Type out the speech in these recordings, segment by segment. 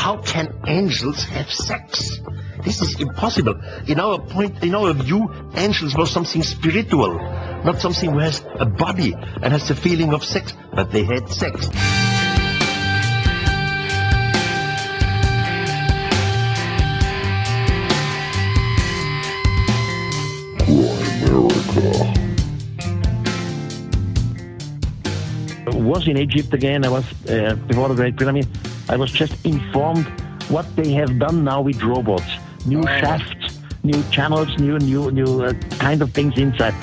how can angels have sex? This is impossible. In our point, in our view, angels were something spiritual, not something who has a body and has the feeling of sex, but they had sex. was in Egypt again. I was uh, before the Great Pyramid. I was just informed what they have done now with robots, new shafts, new channels, new new new uh, kind of things inside.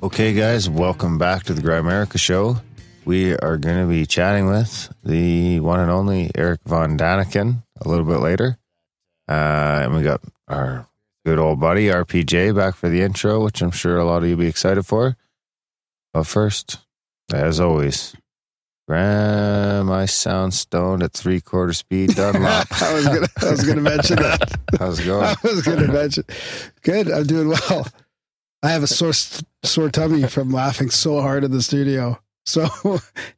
Okay, guys, welcome back to the Grimerica Show. We are going to be chatting with the one and only Erich Von Däniken a little bit later. Uh, and we got our good old buddy RPJ back for the intro, which I'm sure a lot of you will be excited for. But first, as always, Graham, I sound stoned at three quarter speed Dunlop. I was gonna, I was gonna mention that. How's it going? I was gonna mention. Good, I'm doing well. I have a sore sore tummy from laughing so hard in the studio. So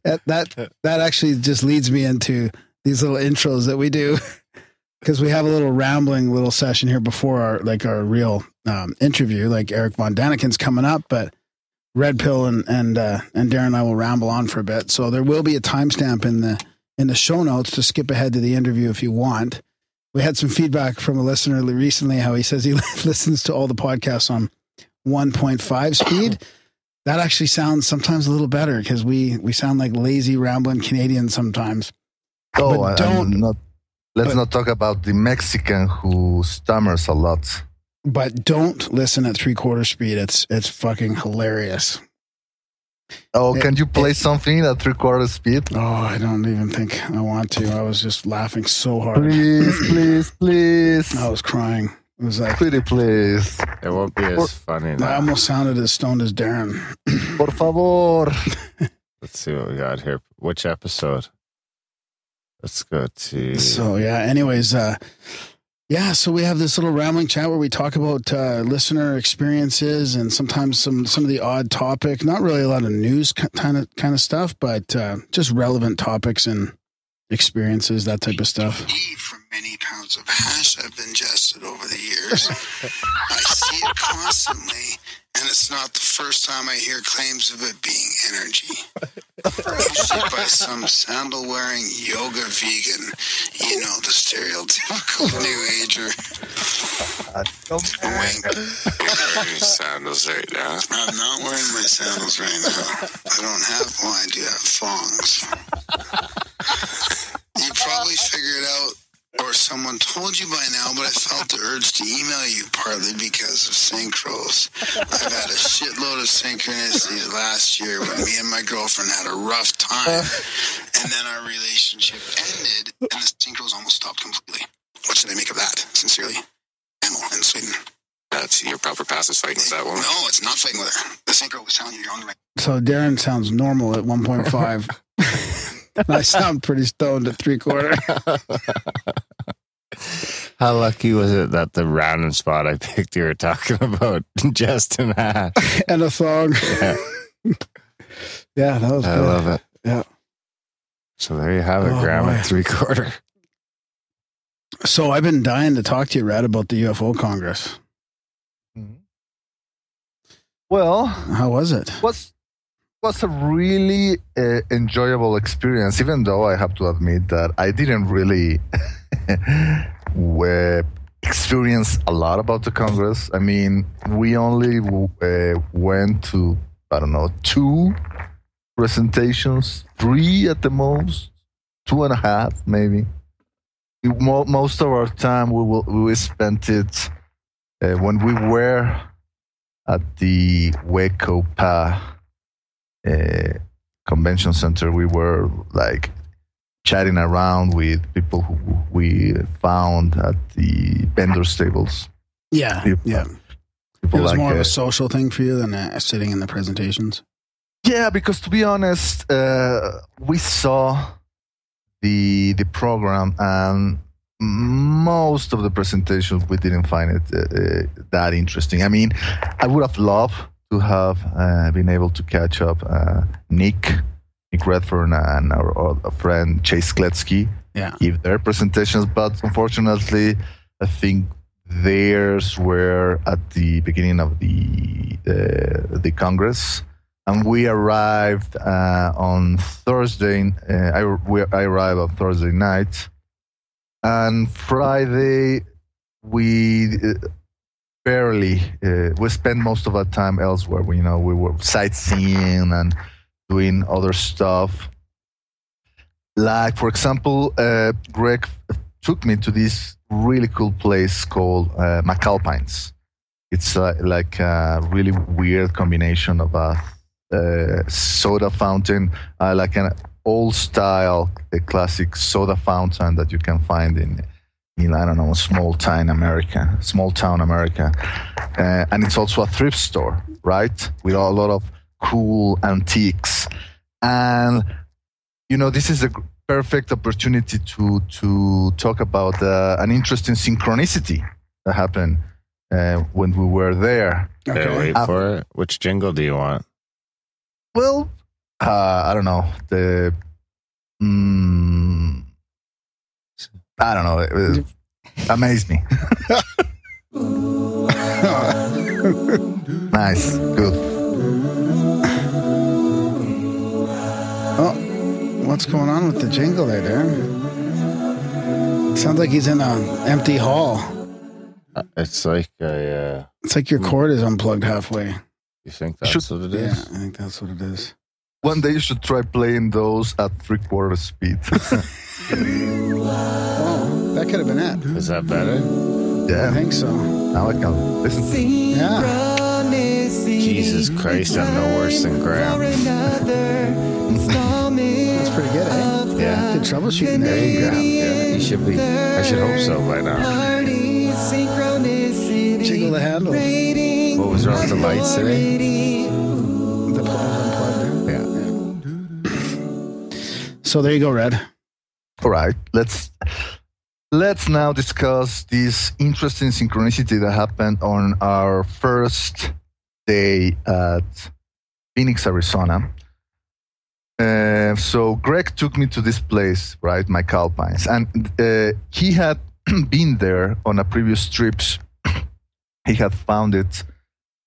that that that actually just leads me into these little intros that we do because we have a little rambling little session here before our like our real um, interview. Like Erich Von Däniken's coming up, but Red Pill and and uh, and Darren and I will ramble on for a bit. So there will be a timestamp in the in the show notes to skip ahead to the interview if you want. We had some feedback from a listener recently how he says he listens to all the podcasts on 1.5 speed. That actually sounds sometimes a little better because we we sound like lazy rambling Canadians sometimes. Oh, but don't not Let's but, not talk about the Mexican who stammers a lot. But don't listen at three quarter speed. It's it's fucking hilarious. Oh, it, can you play it, something at three quarter speed? Oh, I don't even think I want to. I was just laughing so hard. Please, please, please. I was crying. It was like pretty please. It won't be as funny. I almost sounded as stoned as Darren. Por favor. Let's see what we got here. Which episode? Let's go to. So yeah. Anyways, uh, yeah. So we have this little rambling chat where we talk about uh, listener experiences and sometimes some some of the odd topic. Not really a lot of news kind of kind of stuff, but uh, just relevant topics and experiences, that type of stuff. Many pounds of hash I've ingested over the years, I see it constantly and it's not the first time I hear claims of it being energy. Usually by some sandal wearing yoga vegan. You know, the stereotypical new ager. Wink. Wearing sandals right now. I'm not wearing my sandals right now. I don't have, well, I do have thongs. You probably figured out or someone told you by now, but I felt the urge to email you partly because of synchros. I've had a shitload of synchronicities last year when me and my girlfriend had a rough time, and then our relationship ended, and the synchros almost stopped completely. What should I make of that? Sincerely, Emil in Sweden. That's your proper pass is fighting with that one. No, it's not fighting with her. The synchro was telling you you're on the right. So Darren sounds normal at 1.5. I sound pretty stoned at three quarter. How lucky was it that the random spot I picked you were talking about Justin Hash and a thong? Yeah, yeah that was. I good. love it. Yeah. So there you have it, oh, Graham three quarter. So I've been dying to talk to you, Rad, about the UFO Congress. Mm-hmm. Well, how was it? Was was a really uh, enjoyable experience, even though I have to admit that I didn't really experience a lot about the Congress. I mean, we only uh, went to, I don't know, two presentations, three at the most, two and a half maybe. Most of our time we will we spent it uh, when we were at the WeKoPa uh, convention center, we were like chatting around with people who we found at the vendors tables. Yeah, people, yeah. People it was like, more of a social thing for you than uh, sitting in the presentations. Yeah, because to be honest, uh, we saw the the program and most of the presentations we didn't find it uh, uh that interesting. I mean, I would have loved to have uh, been able to catch up uh, Nick, Nick Redfern, and our, our friend Chase Kloetzke Yeah. give their presentations. But unfortunately, I think theirs were at the beginning of the uh, the Congress, and we arrived uh, on Thursday. Uh, I, we, I arrived on Thursday night, and Friday we uh, barely uh, we spent most of our time elsewhere. We, you know, we were sightseeing and doing other stuff. Like, for example, uh, Greg took me to this really cool place called uh, McAlpines. It's uh, like a really weird combination of a uh, soda fountain, uh, like an old style, a classic soda fountain that you can find in, in I don't know, small town America, small town America, uh, and it's also a thrift store, right, with a lot of cool antiques, and you know this is a perfect opportunity to to talk about uh, an interesting synchronicity that happened uh, when we were there. Okay, wait Uh, for it. Which jingle do you want? Well, uh, I don't know the. Mm, I don't know. It, it amazed me. nice, good. Oh, what's going on with the jingle there, Darren? Sounds like he's in an empty hall. Uh, It's like a. Uh, It's like your cord is unplugged halfway. you think that's Should- what it is? Yeah. I think that's what it is. One day you should try playing those at three quarter speed. Oh, that could have been it. Is that better? Yeah. I think so. now I can listen. to it. Yeah. Jesus Christ, I'm no worse than Graham. That's pretty good, eh? Yeah. Good troubleshooting There there, you go. Graham. Yeah, you should be. I should hope so by now. Jiggle the handle. What was wrong with the lights today? So there you go, Red. All right, let's let's now discuss this interesting synchronicity that happened on our first day at Phoenix, Arizona. Uh, so Greg took me to this place, right, McAlpines, and uh, he had been there on a previous trips. he had found it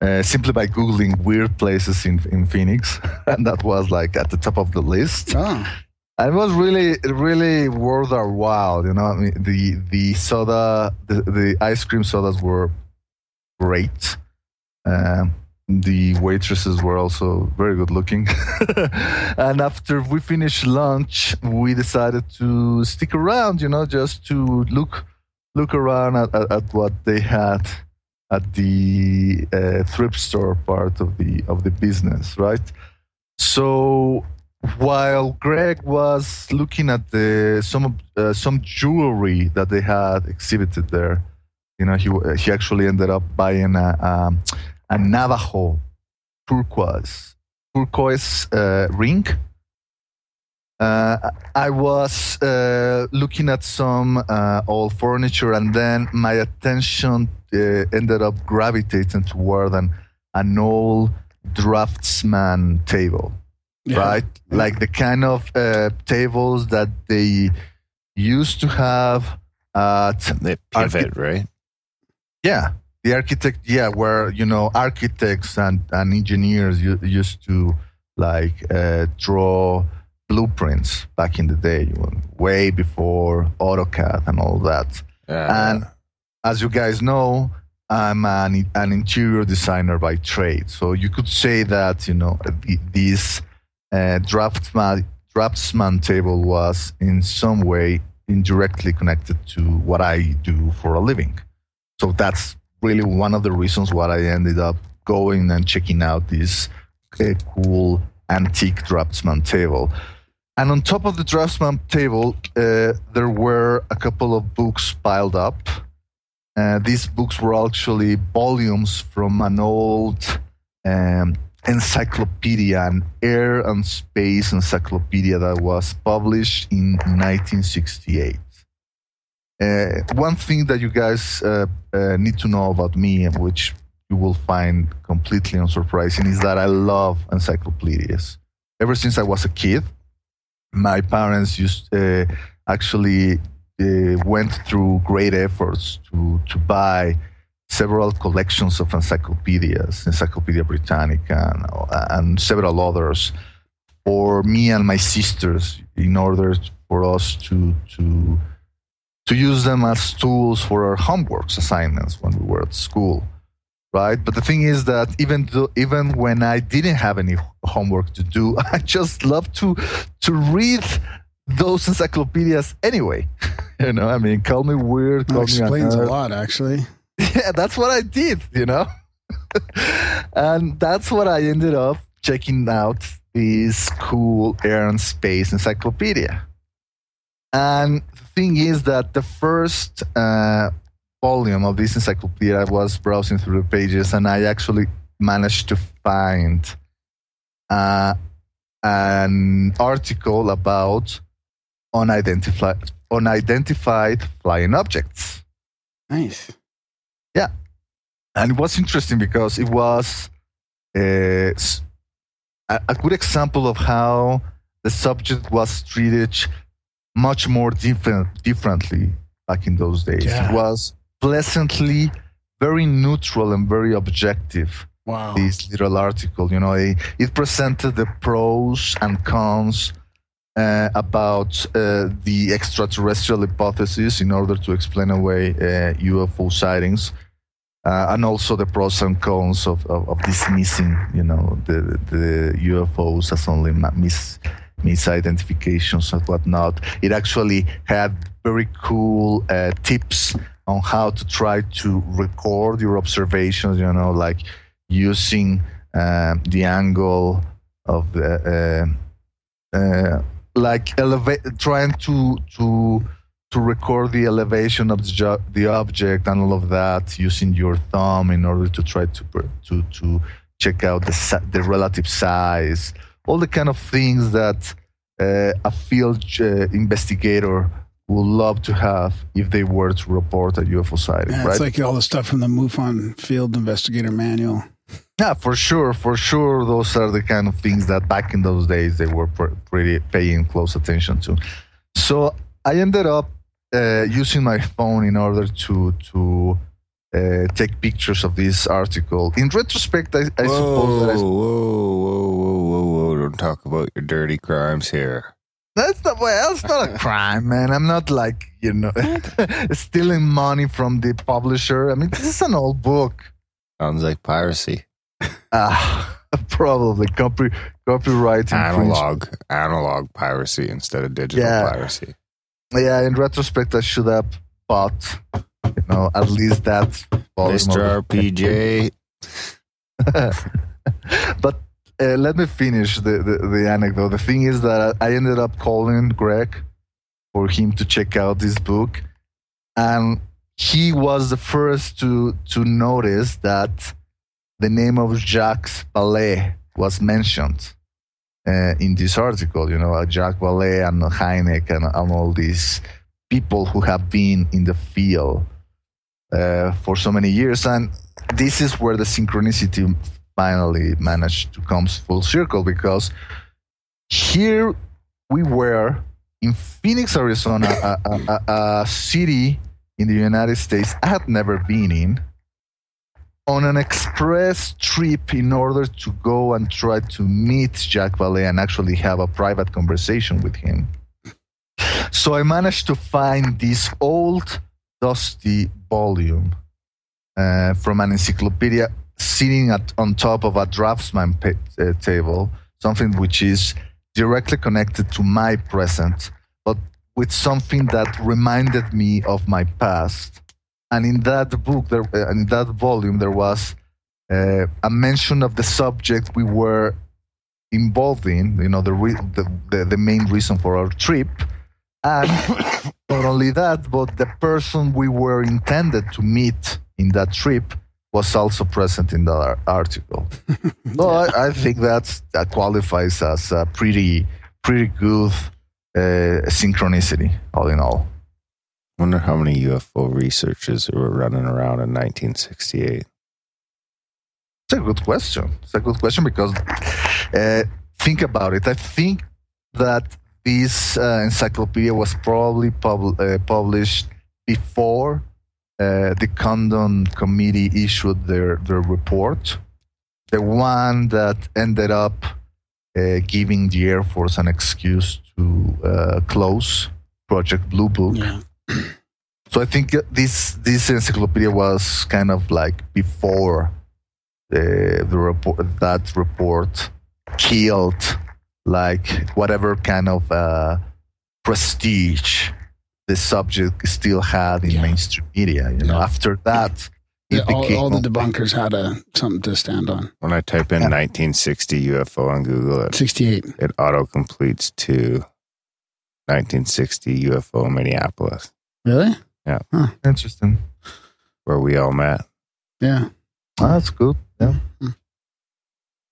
uh, simply by googling weird places in in Phoenix, and that was like at the top of the list. Oh, And it was really, really worth our while. You know, I mean, the the soda, the, the ice cream sodas were great. Um, the waitresses were also very good looking. and after we finished lunch, we decided to stick around. You know, just to look look around at, at, at what they had at the uh, thrift store part of the of the business, right? So while Greg was looking at the some uh, some jewelry that they had exhibited there, you know, he he actually ended up buying a um, a Navajo turquoise turquoise uh, ring. Uh, I was uh, looking at some uh, old furniture, and then my attention uh, ended up gravitating toward an an old draftsman table yeah. right? Like the kind of uh, tables that they used to have at They pivot, right? yeah the architect yeah where you know architects and, and engineers u- used to like uh, draw blueprints back in the day way before AutoCAD and all that Yeah. and as you guys know, I'm an, an interior designer by trade. So you could say that, you know, the- this uh, draftsman, draftsman table was in some way indirectly connected to what I do for a living. So that's really one of the reasons why I ended up going and checking out this uh, cool antique draftsman table. And on top of the draftsman table, uh, there were a couple of books piled up. Uh, these books were actually volumes from an old um, encyclopedia, an air and space encyclopedia that was published in 1968. Uh, one thing that you guys uh, uh, need to know about me, which you will find completely unsurprising is that I love encyclopedias. Ever since I was a kid, my parents used uh, actually uh, went through great efforts to to buy several collections of encyclopedias, Encyclopedia Britannica, and, and several others for me and my sisters in order for us to to to use them as tools for our homeworks assignments when we were at school right? But the thing is that even though even when i didn't have any homework to do i just love to to read those encyclopedias anyway. You know i mean call me weird call That me explains a lot, actually. yeah, that's what I did, you know? and that's what I ended up checking out this cool air and space encyclopedia. And the thing is that the first uh, volume of this encyclopedia, I was browsing through the pages and I actually managed to find uh, an article about unidentified, unidentified flying objects. Nice. And it was interesting because it was a, s- a, a good example of how the subject was treated much more different differently back in those days. Yeah. It was pleasantly very neutral and very objective. Wow. This little article, you know, it, it presented the pros and cons uh, about uh, the extraterrestrial hypothesis in order to explain away uh, UFO sightings, uh, and also the pros and cons of, of, of dismissing, you know, the the UFOs as only mis misidentifications and whatnot. It actually had very cool uh, tips on how to try to record your observations. You know, like using uh, the angle of the. Uh, uh, like elevate trying to to to record the elevation of the, the object and all of that using your thumb in order to try to to to check out the the relative size all the kind of things that uh, a field uh, investigator would love to have if they were to report a UFO sighting Yeah, right It's like all the stuff from the MUFON Field Investigator Manual. yeah, for sure, for sure. Those are the kind of things that back in those days they were pr- pretty paying close attention to. So I ended up uh, using my phone in order to to uh, take pictures of this article. In retrospect, I, I whoa, suppose that I, whoa, whoa, whoa, whoa, whoa! Don't talk about your dirty crimes here. that's not well, that's not a crime, man. I'm not like you know stealing money from the publisher. I mean, this is an old book. Sounds like piracy. Ah, probably copy copyright infringement. Analog, analog piracy instead of digital Yeah. piracy. Yeah, in retrospect, I should have bought, you know, at least that. Mr. RPJ. but uh, let me finish the, the, the anecdote. The thing is that I ended up calling Greg for him to check out this book, and he was the first to to notice that the name of Jacques Vallée was mentioned uh, in this article. You know, uh, Jacques Vallée and Hynek and, and all these people who have been in the field uh, for so many years, and this is where the synchronicity finally managed to come full circle because here we were in Phoenix, Arizona, a, a, a, a city in the United States I had never been in, on an express trip in order to go and try to meet Jacques Vallée and actually have a private conversation with him. So I managed to find this old, dusty volume uh, from an encyclopedia sitting at, on top of a draftsman pa- uh, table, something which is directly connected to my present, but with something that reminded me of my past. And in that book, there, uh, in that volume, there was uh, a mention of the subject we were involved in. You know, the, re- the, the the main reason for our trip, and not only that, but the person we were intended to meet in that trip was also present in the article. so I, I think that's, that qualifies as a pretty pretty good uh, synchronicity, all in all. Wonder how many UFO researchers were running around in 1968. It's a good question. It's a good question because uh, think about it. I think that this uh, encyclopedia was probably pub- uh, published before uh, the Condon Committee issued their, their report, the one that ended up uh, giving the Air Force an excuse to uh, close Project Blue Book. Yeah. So I think this this encyclopedia was kind of like before the the report that report killed like whatever kind of uh, prestige the subject still had in Yeah. mainstream media. You know, Yeah. after that, Yeah, it all, became all the debunkers had a something to stand on. When I type in 1960 UFO on Google, it, 68. it auto completes to 1960 UFO Minneapolis, Really? Yeah. Interesting. where we all met. Yeah. Ah, that's good. Yeah.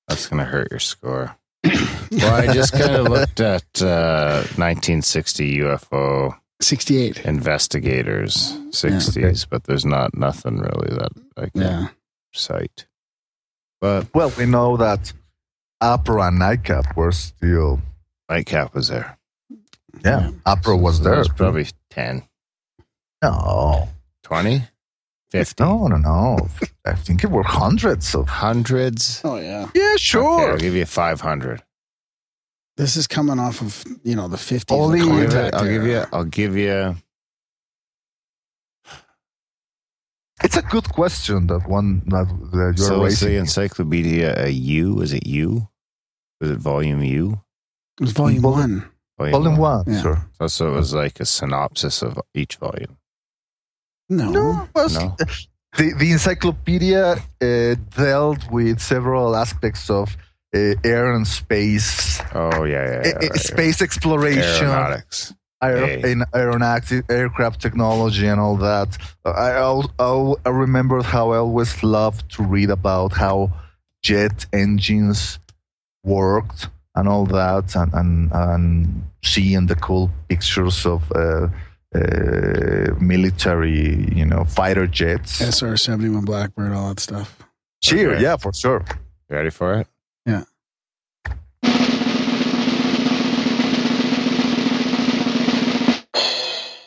That's going to hurt your score. well, I just kind of looked at uh, 1960 UFO 68. investigators, 60s, but there's not nothing really that I can Yeah. cite. But Well, we know that APRO and NICAP were still. NICAP was there. Yeah, APRO was So there. was probably 10, no, 20, 50, no, no, no. I think it were hundreds of. hundreds. Oh, yeah. Yeah, Okay, sure. I'll give you 500. This is coming off of, you know, the 50s. the Only- I'll give, contact it, I'll give you. era. I'll give you. It's a good question. That one that, that you're So is the raising. encyclopedia a U? Is it U? Was it volume U? It was volume Vol- one. Volume one, Yeah. sure. So, so it was like a synopsis of each volume. No. No, was- No. the the encyclopedia uh, dealt with several aspects of uh, air and space, Oh yeah, yeah, yeah right, space exploration, aeronautics. aer- Hey. in aeronautic aircraft technology, and all that. I, al- al- I remember how I always loved to read about how jet engines worked and all that, and and, and seeing the cool pictures of. Uh, uh, military, you know, fighter jets. SR 71 Blackbird, all that stuff. Cheer, Okay. yeah, for sure. You ready for it? Yeah.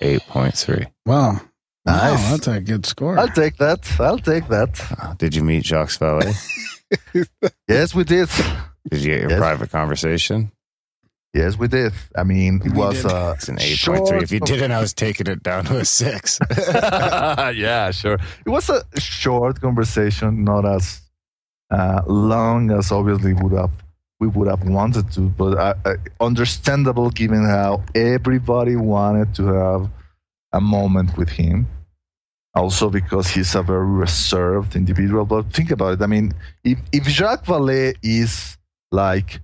Eight point three. Wow. Nice. Wow, that's a good score. I'll take that. I'll take that. Uh, Did you meet Jacques Vallée? Yes, we did. Did you get your Yes. private conversation? Yes, we did. I mean, it was did. uh, It's an eight point three. If you didn't, I was taking it down to a six. yeah, sure. It was a short conversation, not as uh, long as obviously would have we would have wanted to, but uh, uh, understandable given how everybody wanted to have a moment with him. Also, because he's a very reserved individual. But think about it. I mean, if if Jacques Vallée is like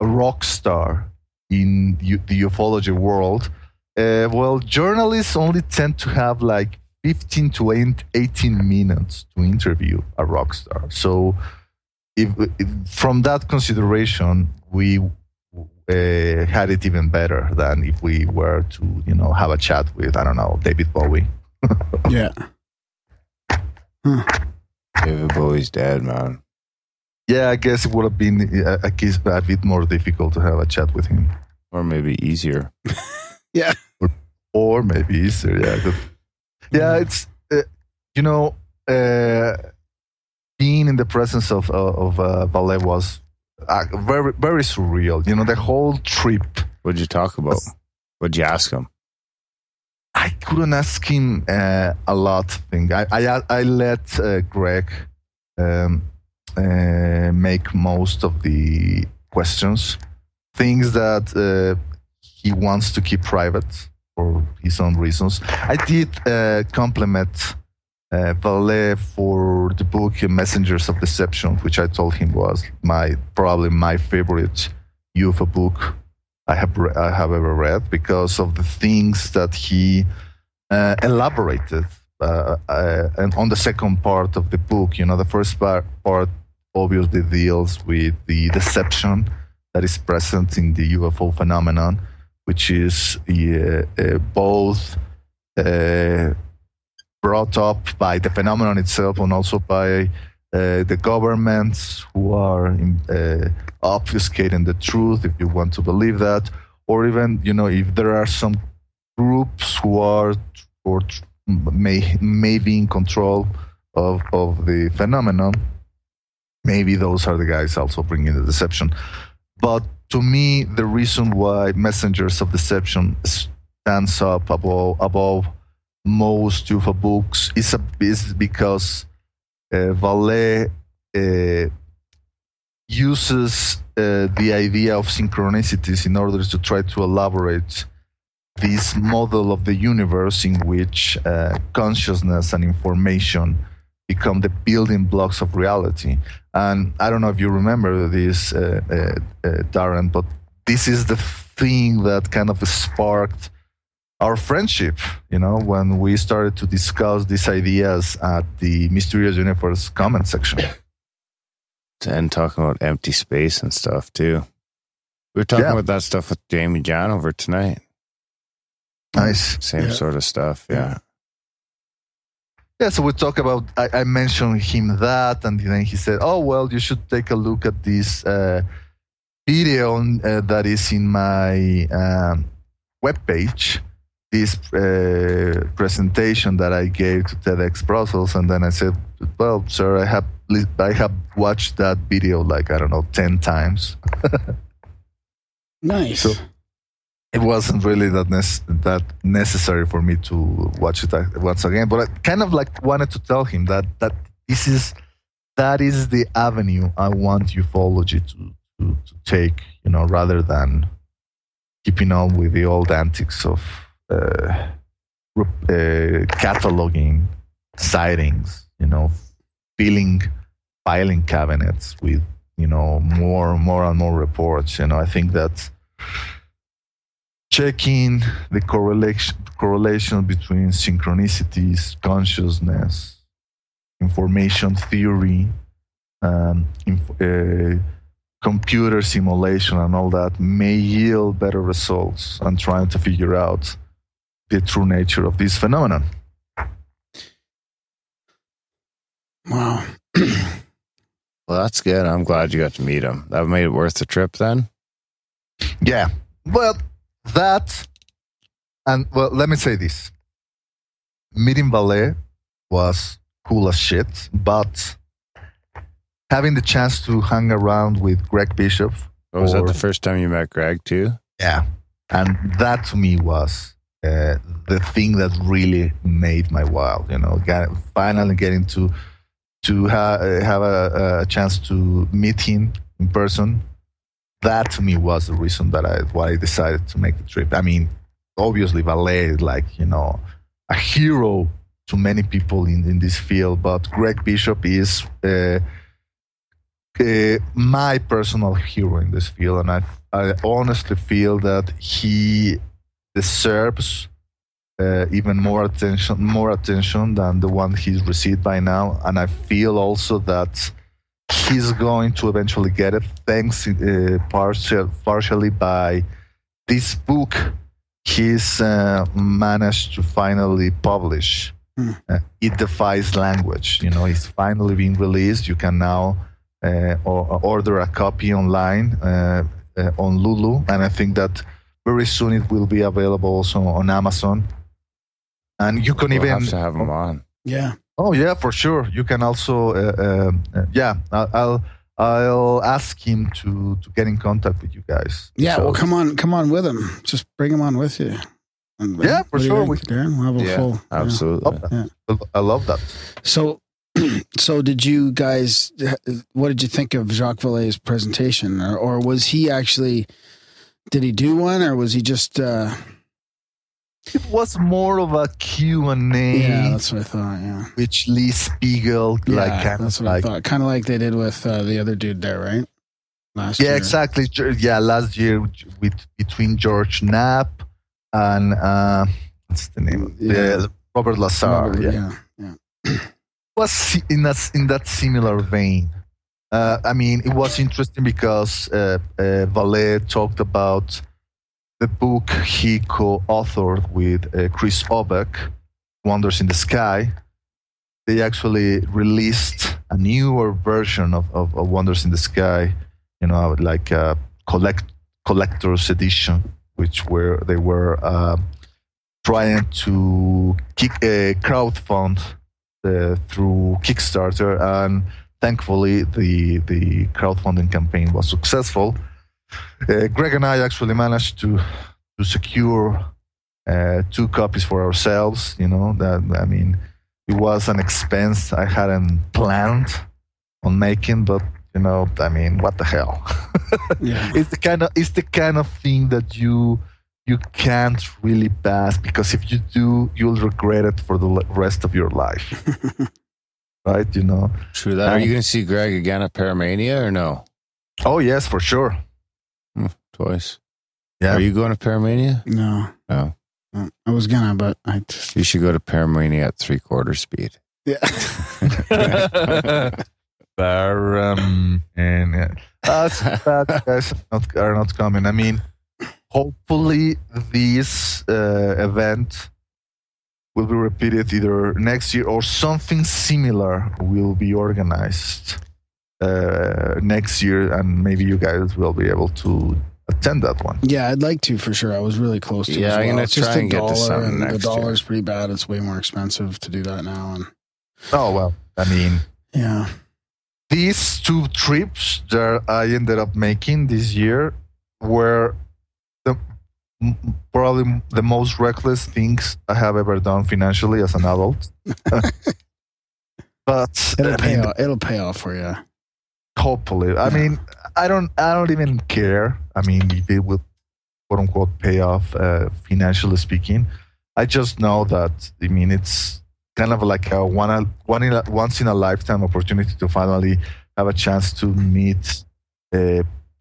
a rock star in u- the ufology world, uh, well, journalists only tend to have like 15 to 18 minutes to interview a rock star. So, if, if from that consideration, we uh, had it even better than if we were to, you know, have a chat with I don't know David Bowie. yeah. David Bowie's dead, man. Yeah, I guess it would have been uh, a, a bit more difficult to have a chat with him, Or maybe easier. Yeah, or maybe easier. Yeah, good. yeah. It's uh, you know, uh, being in the presence of uh, of uh, Vallée was uh, very very surreal. You know, the whole trip. What'd you talk about? What'd you ask him? I couldn't ask him uh, a lot. Thing I I, I let uh, Greg um, uh, make most of the questions, things that uh, he wants to keep private for his own reasons. I did uh, compliment uh, Vallée for the book Messengers of Deception, which I told him was my probably my favorite UFO book I have re- I have ever read because of the things that he uh, elaborated. Uh, uh, and on the second part of the book, you know, the first part, part obviously deals with the deception that is present in the UFO phenomenon, which is uh, uh, both uh, brought up by the phenomenon itself and also by uh, the governments who are uh, obfuscating the truth, if you want to believe that, or even you know if there are some groups who are or may may be in control of of the phenomenon. Maybe those are the guys also bringing the deception. But to me, the reason why messengers of deception stands up above above most UFO books is, a, is because uh, Vallée uh, uses uh, the idea of synchronicities in order to try to elaborate this model of the universe in which uh, consciousness and information become the building blocks of reality. And I don't know if you remember this, uh, uh, uh Darren, but this is the thing that kind of sparked our friendship, you know, when we started to discuss these ideas at the Mysterious Universe comment section. And talking about empty space and stuff too. We were talking yeah. about that stuff with Jamie John over tonight. Nice. Same yeah. sort of stuff. Yeah. Yeah, so we talk about. I, I, mentioned him that, and then he said, "Oh well, you should take a look at this uh, video uh, that is in my um, webpage." this uh, presentation that I gave to TEDx Brussels, and then I said, "Well, sir, I have I have watched that video like I don't know ten times." nice. So it wasn't really that nec- that necessary for me to watch it once again, but I kind of like wanted to tell him that that this is that is the avenue I want ufology to to, to take, you know, rather than keeping on with the old antics of uh, uh, cataloging sightings, you know, filling filing cabinets with you know more more and more reports. You know, I think that checking the correlation correlation between synchronicities, consciousness, information theory, um, inf- uh, computer simulation, and all that may yield better results on trying to figure out the true nature of this phenomenon. Wow. well, that's good. I'm glad you got to meet him. That made it worth the trip then? Yeah. Well, that, and well, let me say this meeting Vallée was cool as shit, but having the chance to hang around with Greg Bishop. Oh, was or, that the first time you met Greg too? Yeah. And that to me was uh, the thing that really made my wild. You know, finally getting to to ha- have a, a, chance to meet him in person. That to me was the reason that I why I decided to make the trip. I mean, obviously, Vallée is like you know a hero to many people in, in this field, but Greg Bishop is. Uh, uh, my personal hero in this field, and I, I honestly feel that he deserves uh, even more attention, more attention than the one he's received by now. And I feel also that he's going to eventually get it, thanks uh, partial, partially by this book he's uh, managed to finally publish. Mm. Uh, it defies language. You know, it's finally being released. You can now uh, order a copy online uh, on Lulu, and I think that very soon it will be available also on Amazon. And you can we'll even have to have them on. Yeah. Oh yeah, for sure. You can also, uh, uh, yeah. I'll I'll ask him to to get in contact with you guys. Yeah. So, well, come on, come on with him. Just bring him on with you. And, yeah, for sure. We, Darren, we'll have a yeah, full. Absolutely. Yeah. I love that. So, so did you guys? What did you think of Jacques Vallée's presentation, or, or was he actually? Did he do one, or was he just? Uh... It was more of a Q and A. Yeah, that's what I thought. Yeah, which Lee Speigel, yeah, like, that's what like, I thought. Kind of like they did with uh, the other dude there, right? Last yeah, year. exactly. Yeah, last year with between George Knapp and uh, what's the name? Yeah. The, Robert Lazar. Robert, yeah, yeah. yeah. was in that in that similar vein. Uh, I mean, it was interesting because uh, uh, Vallée talked about the book he co-authored with uh, Chris Aubeck, "Wonders in the Sky." They actually released a newer version of, of, of Wonders in the Sky, you know, like a collect collector's edition, which were they were uh, trying to kick a crowdfund uh, through Kickstarter, and thankfully the the crowdfunding campaign was successful. Uh, Greg and I actually managed to to secure uh, two copies for ourselves. You know that I mean, it was an expense I hadn't planned on making, but you know, I mean, what the hell? Yeah. it's the kind of it's the kind of thing that you you can't really pass because if you do, you'll regret it for the rest of your life. right? You know. True that. Are you going to see Greg again at Paramania or no? Oh yes, for sure. Twice. Yeah. Are you going to Paramania? No. No. No. I was gonna, but I just You should go to Paramania at three quarter speed. yeah. Baram and. That's bad guys are not, are not coming. I mean, hopefully this uh, event will be repeated either next year or something similar will be organized uh, next year, and maybe you guys will be able to attend that one. Yeah, I'd like to for sure. I was really close to. it Yeah, as I'm well. gonna It's just try a and get to dollar, something and the next year. pretty bad. It's way more expensive to do that now, and Oh well, I mean. yeah, these two trips that I ended up making this year were the probably the most reckless things I have ever done financially as an adult. but it'll I pay mean, off. It'll pay off for you. hopefully, I Yeah. mean, I don't, I don't even care. I mean, if it will quote unquote pay off uh, financially speaking. I just know that. I mean, it's kind of like a one, one in a, once in a lifetime opportunity to finally have a chance to meet uh,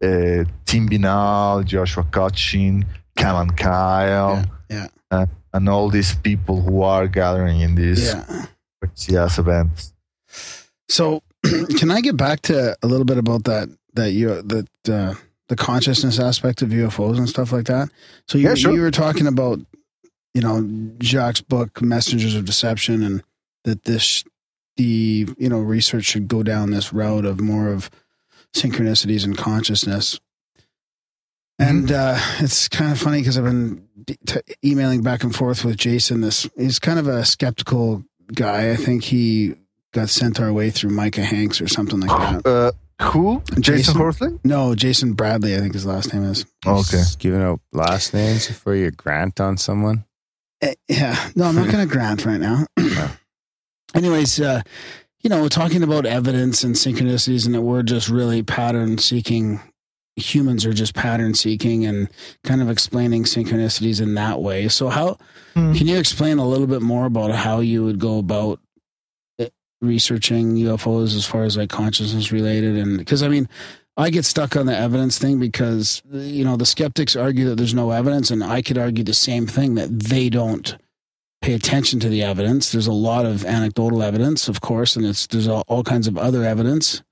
uh, Tim Binnall, Joshua Cutchin, Cam and Kyle, Yeah, Uh, and all these people who are gathering in this Yeah. crazy ass event. So, can I get back to a little bit about that that you that uh, the consciousness aspect of UFOs and stuff like that? So you Yeah, sure. you were talking about you know Jacques' book Messengers of Deception and that this the you know research should go down this route of more of synchronicities and consciousness. And uh, it's kind of funny because I've been t- emailing back and forth with Jason. This he's kind of a skeptical guy. I think he got sent our way through Micah Hanks or something like that. Uh, who? Jason, Jason? Horsley? No, Jason Bradley. I think his last name is. Okay. Just giving out last names before you grant on someone. Eh, yeah. No, I'm not going to grant right now. Anyways, uh, you know, talking about evidence and synchronicities, and that we're just really pattern seeking. Humans are just pattern seeking and kind of explaining synchronicities in that way. So, how Hmm. can you explain a little bit more about how you would go about researching UFOs as far as like consciousness related? And because I mean, I get stuck on the evidence thing because you know the skeptics argue that there's no evidence, and I could argue the same thing that they don't pay attention to the evidence. There's a lot of anecdotal evidence, of course, and it's there's all, all kinds of other evidence.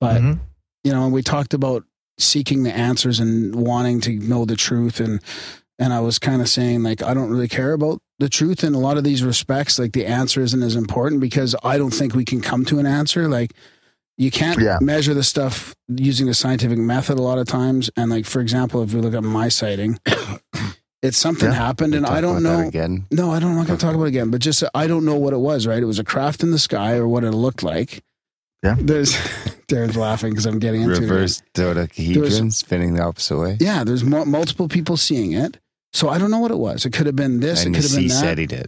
But Mhm. you know, and we talked about seeking the answers and wanting to know the truth, and and I was kind of saying like I don't really care about the truth in a lot of these respects. Like the answer isn't as important because I don't think we can come to an answer. Like you can't Yeah. measure the stuff using the scientific method a lot of times. And like for example, if we look at my sighting, it's something Yeah. happened, and I don't know. again. No, I don't. I'm not going to talk about it again. But just I don't know what it was. Right? It was a craft in the sky, or what it looked like. Yeah. There's Darren's laughing because I'm getting into it. Reverse dodecahedron spinning the opposite way. Yeah, there's mo- multiple people seeing it. So I don't know what it was. It could have been this. and it could have been see that. said he did.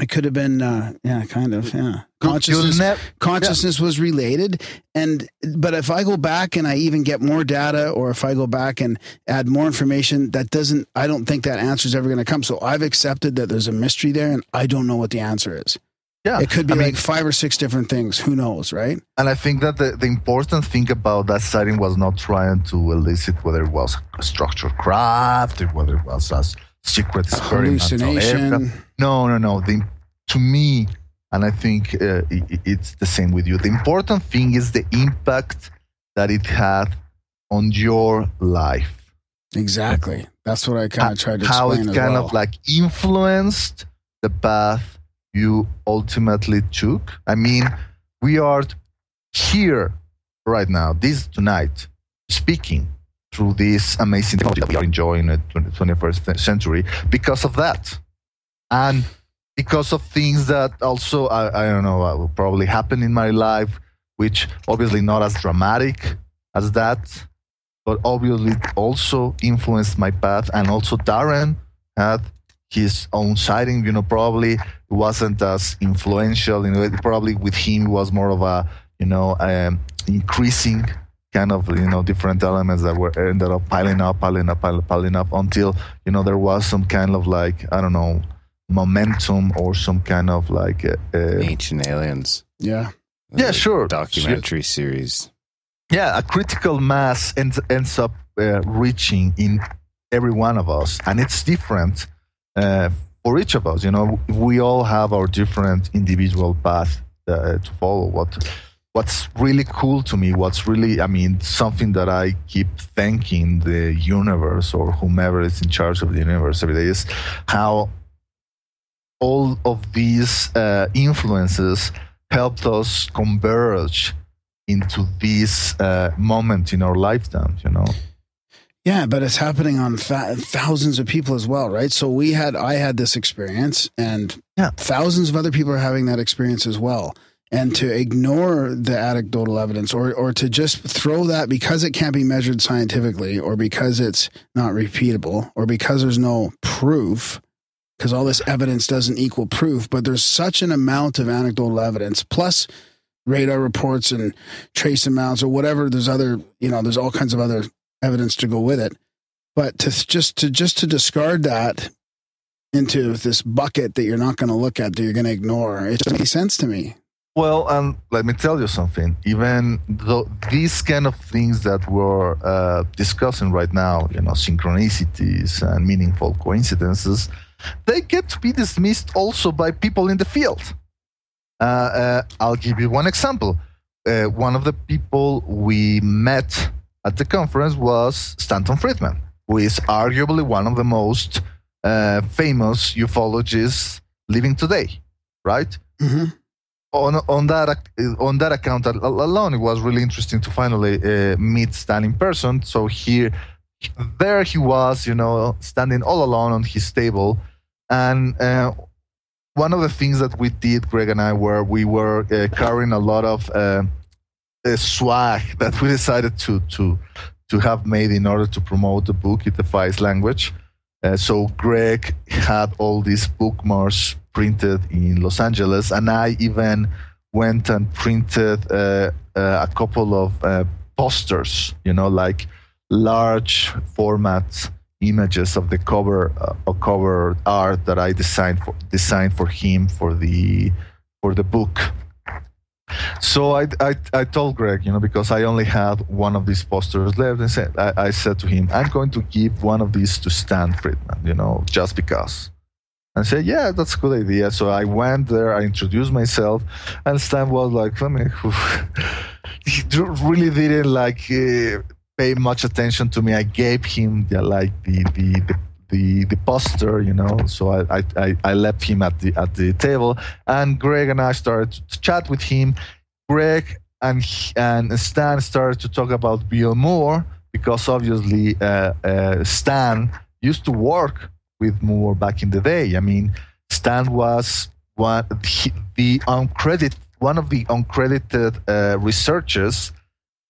It could have been, uh, yeah, kind of, yeah. You'll Consciousness, nev- consciousness was related, and but if I go back and I even get more data, or if I go back and add more information, that doesn't. I don't think that answer is ever going to come. So I've accepted that there's a mystery there, and I don't know what the answer is. Yeah. It could be I mean, like five or six different things. Who knows, right? And I think that the, the important thing about that sighting was not trying to elicit whether it was a structured craft or whether it was a secret experimental aircraft. Hallucination. No, no, no. The, to me, and I think uh, i i- it's the same with you, the important thing is the impact that it had on your life. Exactly. That's what I kind of tried to How it kind well. of like influenced the path you ultimately took. I mean, we are here right now, this tonight, speaking through this amazing technology that we are enjoying in the 21st century because of that. And because of things that also, I, I don't know, probably happen in my life, which obviously not as dramatic as that, but obviously also influenced my path. And also Darren had his own sighting, you know, probably wasn't as influential. You know, probably with him was more of a, you know, um, increasing kind of you know different elements that were ended up piling up, piling up, piling, piling up until you know there was some kind of like I don't know momentum or some kind of like uh, uh, Ancient Aliens. Yeah. Yeah, The sure. Documentary series. yeah, a critical mass ends, ends up uh, reaching in every one of us, and it's different uh, for each of us. You know, we all have our different individual path uh, to follow. What What's really cool to me, what's really, I mean, something that I keep thanking the universe or whomever is in charge of the universe every day is how all of these uh, influences helped us converge into this uh, moment in our lifetime, you know? Yeah, but it's happening on th- thousands of people as well, right? So we had, I had this experience, and Yeah. thousands of other people are having that experience as well. And to ignore the anecdotal evidence, or or to just throw that because it can't be measured scientifically, or because it's not repeatable, or because there's no proof, because all this evidence doesn't equal proof. But there's such an amount of anecdotal evidence, plus radar reports and trace amounts, or whatever. There's other, you know, there's all kinds of other evidence to go with it. But to just to just to discard that into this bucket that you're not going to look at, that you're going to ignore, it doesn't make sense to me. Well, and let me tell you something. Even though these kind of things that we're uh, discussing right now, you know, synchronicities and meaningful coincidences, they get to be dismissed also by people in the field. Uh, uh, I'll give you one example. Uh, one of the people we met at the conference was Stanton Friedman, who is arguably one of the most uh, famous ufologists living today, right? Mm-hmm. on on that on that account alone, it was really interesting to finally uh, meet Stan in person. So here, there he was, you know, standing all alone on his table, and uh, one of the things that we did, Greg and I, were we were uh, carrying a lot of uh, swag that we decided to to to have made in order to promote the book. It defies language. Uh, so Greg had all these bookmarks printed in Los Angeles, and I even went and printed uh, uh, a couple of uh, posters, you know, like large format images of the cover uh, of cover art that I designed for designed for him for the for the book. So I, I, I told Greg, you know, because I only had one of these posters left, and said I, I said to him, I'm going to give one of these to Stan Friedman, you know, just because. And I said, yeah, that's a good idea. So I went there, I introduced myself, and Stan was like, let me, he really didn't like uh, pay much attention to me. I gave him the, like the, the, the the the poster, you know. So I, I- I left him at the at the table, and Greg and I started to chat with him. Greg and and Stan started to talk about Bill Moore because obviously uh, uh, Stan used to work with Moore back in the day. I mean, Stan was one he, the uncredited one of the uncredited uh, researchers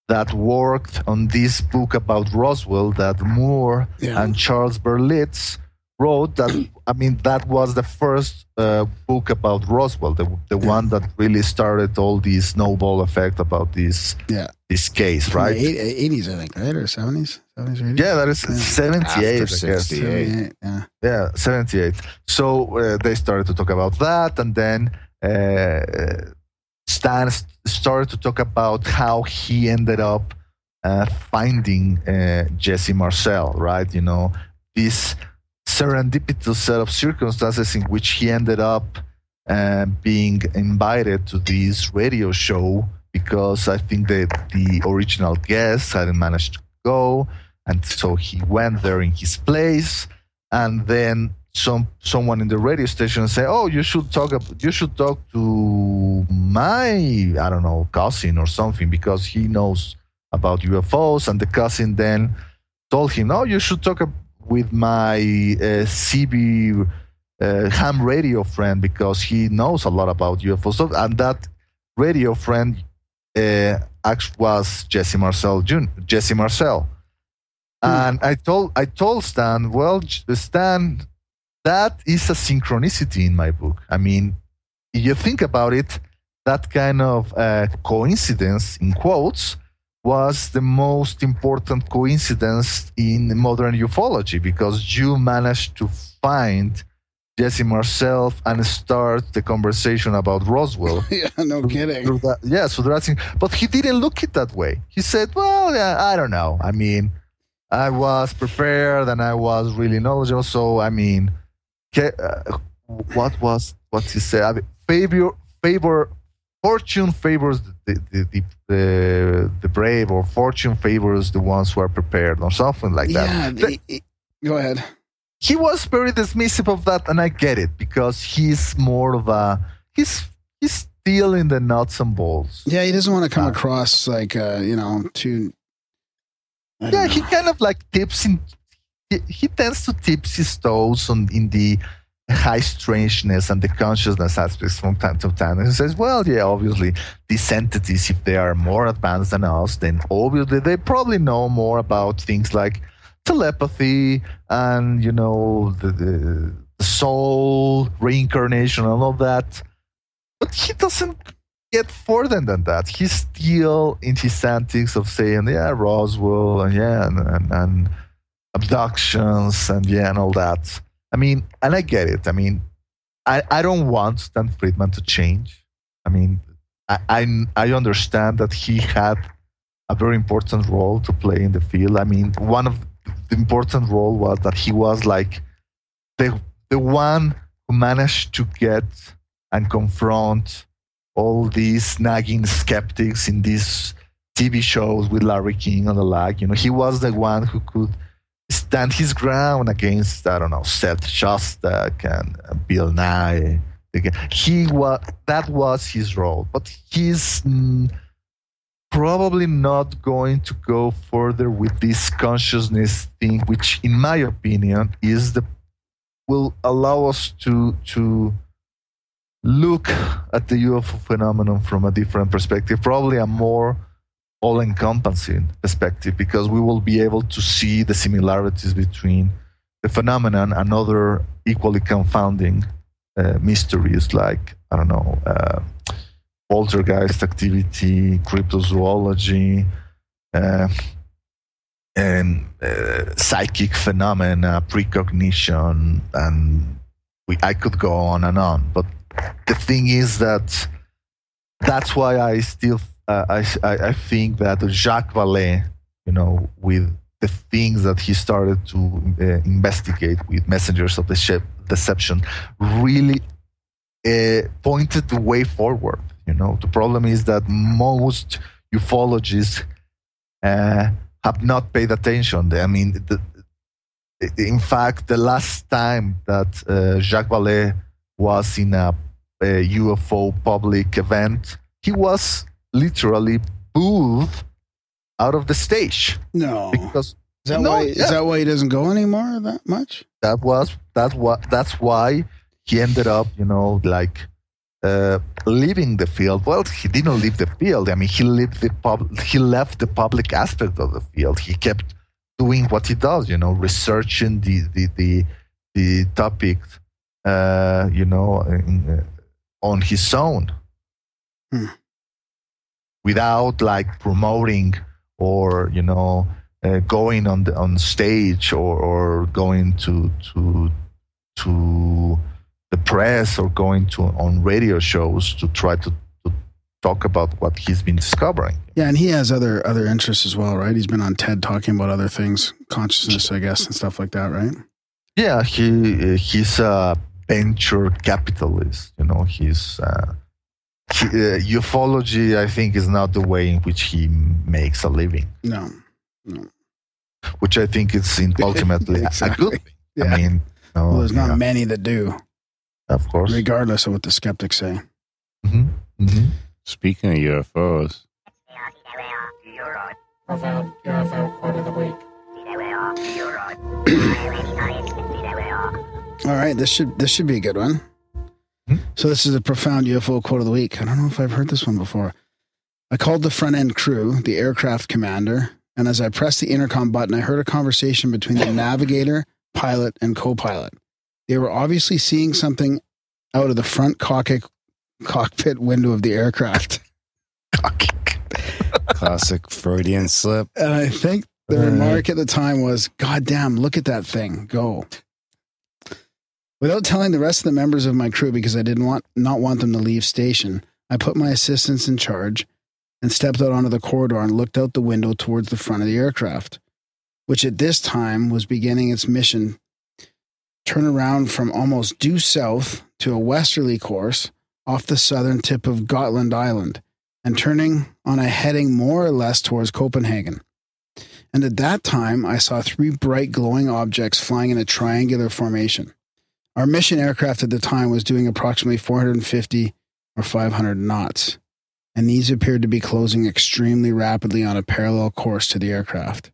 that worked on this book about Roswell that Moore Yeah. and Charles Berlitz wrote. That I mean, that was the first uh, book about Roswell, the the Yeah. one that really started all this snowball effect about this Yeah. this case, From right? the eight- 80s, I think, right? Or 70s? 70s or 80s? Yeah, that is Yeah. seventy eight. I After guess. 78, yeah. Yeah, 78. So uh, they started to talk about that, and then uh, Stan started to talk about how he ended up uh, finding uh, Jesse Marcel, right? You know, this serendipitous set of circumstances in which he ended up uh, being invited to this radio show because I think that the original guest hadn't managed to go, and so he went there in his place, and then some someone in the radio station say, "Oh, you should talk. You should talk to my I don't know cousin or something because he knows about UFOs, and the cousin then told him, "No, you should talk with my uh, CB uh, ham radio friend because he knows a lot about UFOs." So, and that radio friend uh, was Jesse Marcel, Jun- Jesse Marcel. And I told I told Stan, well, Stan, that is a synchronicity in my book. I mean, if you think about it, that kind of uh, coincidence, in quotes, was the most important coincidence in modern ufology because you managed to find Jesse Marcel and start the conversation about Roswell. yeah, no kidding. Through that- yeah, so that's but he didn't look it that way. He said, "Well, yeah, I don't know. I mean, I was prepared and I was really knowledgeable. So I mean, uh, what was what he said? I mean, favor, favor, fortune favors the the, the the the brave, or fortune favors the ones who are prepared, or something like that. Yeah, The- go ahead. he was very dismissive of that, and I get it because he's more of a he's he's still in the nuts and bolts. Yeah, he doesn't want to come Uh, across like uh, you know too. Yeah, he kind of like tips in. He, tends to tip his toes on in the high strangeness and the consciousness aspects from time to time. And he says, "Well, yeah, obviously these entities, if they are more advanced than us, then obviously they probably know more about things like telepathy and you know the, the, the soul, reincarnation, and all that." But he doesn't get further than that. He's still in his antics of saying, yeah, Roswell, and yeah, and, and, and abductions, and yeah, and all that. I mean, and I get it. I mean, I, I don't want Stan Friedman to change. I mean, I, I, I understand that he had a very important role to play in the field. I mean, one of the important role was that he was like the, the one who managed to get and confront all these nagging skeptics in these TV shows with Larry King and the like. You know, he was the one who could stand his ground against, I don't know, Seth Shostak and Bill Nye. He was that was his role, but he's probably not going to go further with this consciousness thing, which, in my opinion, is the will allow us to to look at the UFO phenomenon from a different perspective, probably a more all encompassing perspective, because we will be able to see the similarities between the phenomenon and other equally confounding uh, mysteries like, I don't know, uh, poltergeist activity, cryptozoology, uh, and uh, psychic phenomena, precognition, and we, I could go on and on. But the thing is that that's why I still I, I think that Jacques Vallée, you know, with the things that he started to uh, investigate with messengers of the ship deception, really uh, pointed the way forward. You know, the problem is that most ufologists uh, have not paid attention. I mean, the, in fact, the last time that uh, Jacques Vallée was in a, a UFO public event, he was literally booed out of the stage No, because is that No, why? yeah. Is that why he doesn't go anymore that much? that was that's what that's why he ended up, you know, like uh, leaving the field. Well, he didn't leave the field. I mean, he left the pub- he left the public aspect of the field. He kept doing what he does, you know, researching the the the, the topic, uh, you know, in, uh, on his own, Hmm. Without like promoting or you know uh, going on the on stage or, or going to to to the press or going to on radio shows to try to, to talk about what he's been discovering. Yeah, and he has other other interests as well, right? He's been on TED talking about other things, consciousness, I guess, and stuff like that, right? Yeah, he he's a venture capitalist. You know, he's uh, he, uh, ufology. I think is not the way in which he makes a living, No, no. which I think is in ultimately a- a Exactly. good thing. Yeah. I mean, no, well, there's not yeah, many that do, of course. regardless of what the skeptics say. hmm Mhm. Speaking of UFOs, All right, this should this should be a good one. So this is a profound UFO quote of the week. I don't know if I've heard this one before. I called the front end crew, the aircraft commander, and as I pressed the intercom button, I heard a conversation between the navigator, pilot, and co-pilot. They were obviously seeing something out of the front cockpit cockpit window of the aircraft. classic Freudian slip. And I think the remark at the time was, God damn, look at that thing go. Without telling the rest of the members of my crew because I didn't want not want them to leave station, I put my assistants in charge and stepped out onto the corridor and looked out the window towards the front of the aircraft, which at this time was beginning its mission turn around from almost due south to a westerly course off the southern tip of Gotland Island and turning on a heading more or less towards Copenhagen. And at that time, I saw three bright glowing objects flying in a triangular formation. Our mission aircraft at the time was doing approximately 450 or 500 knots, and these appeared to be closing extremely rapidly on a parallel course to the aircraft.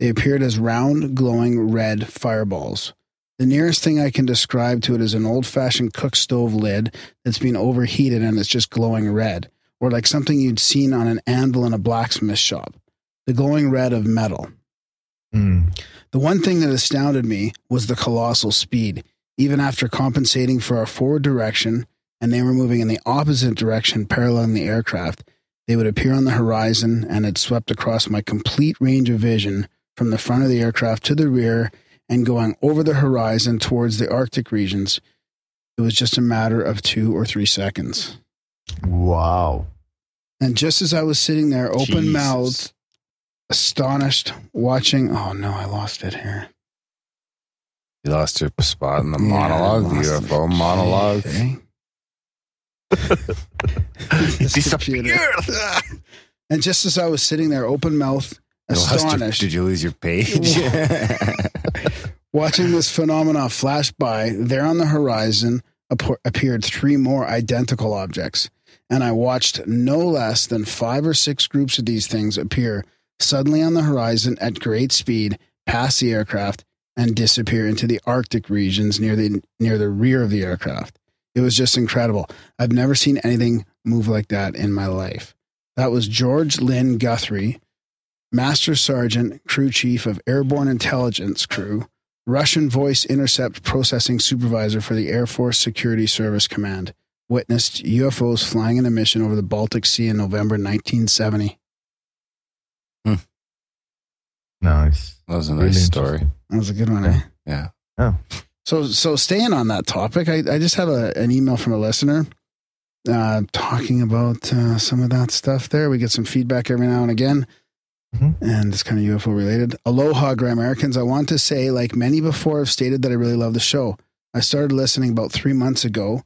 They appeared as round, glowing red fireballs. The nearest thing I can describe to it is an old fashioned cook stove lid that's been overheated and it's just glowing red, or like something you'd seen on an anvil in a blacksmith shop. The glowing red of metal. Mm. The one thing that astounded me was the colossal speed. Even after compensating for our forward direction and they were moving in the opposite direction, paralleling the aircraft, they would appear on the horizon and had swept across my complete range of vision from the front of the aircraft to the rear and going over the horizon towards the Arctic regions. It was just a matter of two or three seconds. Wow. And just as I was sitting there, open mouthed, astonished, watching, oh no, I lost it here. You lost your spot in the Yeah, monologue, I the lost UFO it. monologue. Okay. Disappeared. and just as I was sitting there, open mouthed, You your- astonished, did you lose your page? watching this phenomena flash by, there on the horizon ap- appeared three more identical objects. And I watched no less than five or six groups of these things appear suddenly on the horizon at great speed, past the aircraft, and disappear into the Arctic regions near the near the rear of the aircraft. It was just incredible. I've never seen anything move like that in my life. That was George Lynn Guthrie, Master Sergeant, Crew Chief of Airborne Intelligence Crew, Russian Voice Intercept Processing Supervisor for the Air Force Security Service Command. Witnessed UFOs flying in a mission over the Baltic Sea in November 1970. Hmm. Nice. that was a Really nice story. That was a good one, eh? Yeah. So, so staying on that topic, I, I just have a, an email from a listener uh, talking about uh, some of that stuff there. We get some feedback every now and again, Mhm. and it's kind of UFO related. Aloha, Grimericans. I want to say, like many before, have stated that I really love the show. I started listening about three months ago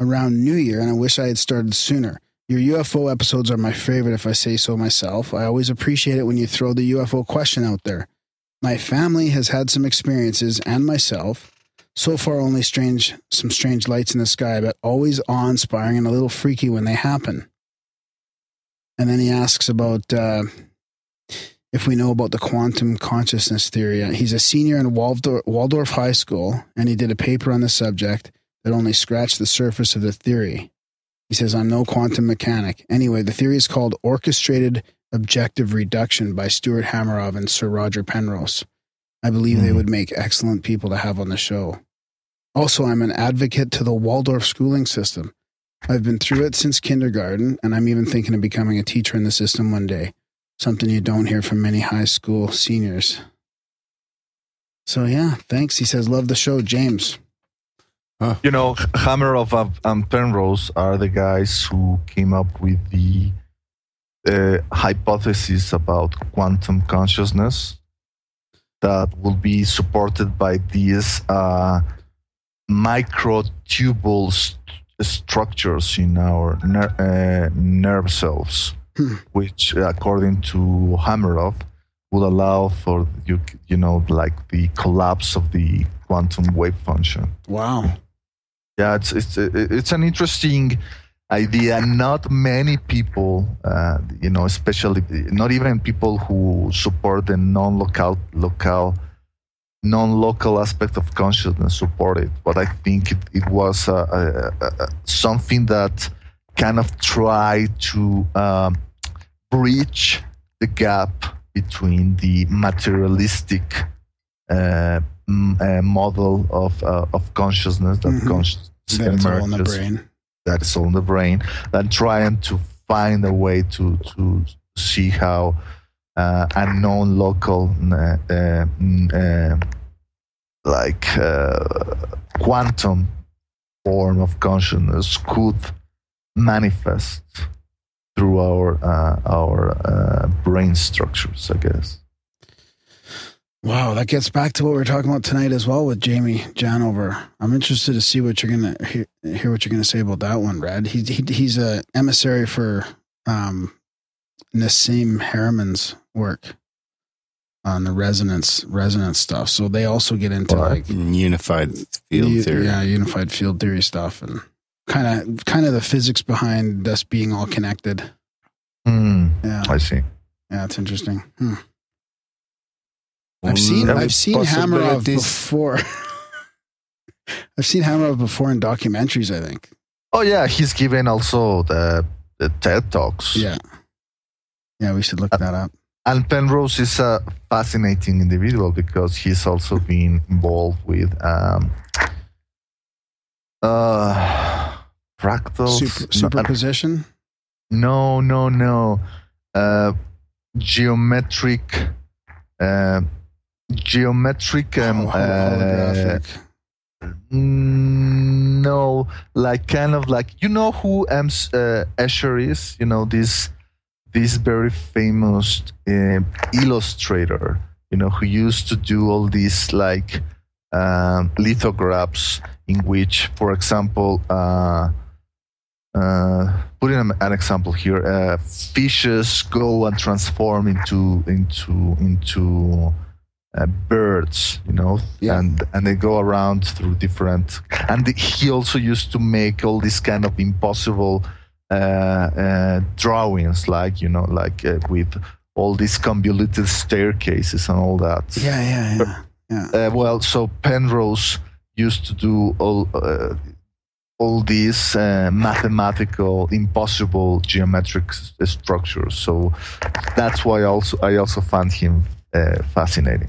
around New Year, and I wish I had started sooner. Your UFO episodes are my favorite, if I say so myself. I always appreciate it when you throw the UFO question out there. My family has had some experiences, and myself. So far, only strange, some strange lights in the sky, but always awe-inspiring and a little freaky when they happen. And then he asks about uh, if we know about the quantum consciousness theory. He's a senior in Waldorf, Waldorf High School, and he did a paper on the subject that only scratched the surface of the theory. He says, I'm no quantum mechanic. Anyway, the theory is called orchestrated objective reduction by Stuart Hameroff and Sir Roger Penrose. I believe they Mhm. would make excellent people to have on the show. Also, I'm an advocate to the Waldorf schooling system. I've been through it since kindergarten, and I'm even thinking of becoming a teacher in the system one day. Something you don't hear from many high school seniors. So, yeah, thanks. He says, Love the show, James. You know, Hameroff and- and Penrose are the guys who came up with the uh, hypothesis about quantum consciousness that will be supported by these uh, microtubule st- structures in our ner- uh, nerve cells, Hmm. which, according to Hameroff, will allow for you, you know, like the collapse of the quantum wave function Wow. Yeah it's it's it's an interesting idea. Not many people, uh, you know, especially not even people who support the non-local, local, non-local aspect of consciousness support it. But I think it, it was uh, uh, uh, something that kind of tried to um, bridge the gap between the materialistic uh, model of uh, of consciousness that Mhm. consciousness That it's all in the emerges brain. that is all in the brain and trying to find a way to to see how uh, a non-local uh, uh, mm, uh, like uh, quantum form of consciousness could manifest through our uh, our uh, brain structures i guess Wow, that gets back to what we are talking about tonight as well with Jamie Janover. I'm interested to see what you're gonna hear, hear what you're gonna say about that one, Brad. He, he he's a emissary for um, Nassim Haramein's work on the resonance resonance stuff. So they also get into Right. like Unified field u- theory. yeah, unified field theory stuff, and kind of kind of the physics behind us being all connected. Hmm, Yeah, i see yeah, it's interesting. Hmm. I've seen Only I've seen possibilities. before. I've seen Hameroff before in documentaries. I think. oh yeah he's given also the the ted talks Yeah. Yeah, we should look that up. And Penrose is a fascinating individual because he's also been involved with um, uh, fractals. Super, superposition. No, no, no. Uh, geometric. Uh, geometric. Um, holographic. uh, mm, no, like kind of like you know who M. Uh, Escher is. You know this this very famous uh, illustrator. You know who used to do all these like um, lithographs in which, for example, uh, uh, putting an, an example here, uh, fishes go and transform into into into uh, birds, you know, Yeah. and and they go around through different. And he also used to make all these kind of impossible uh, uh, drawings, like you know, like uh, with all these convoluted staircases and all that. Yeah, yeah, yeah. Yeah. Uh, well, so Penrose used to do all uh, all these uh, mathematical, impossible geometric s- structures. So that's why also I also find him uh, fascinating.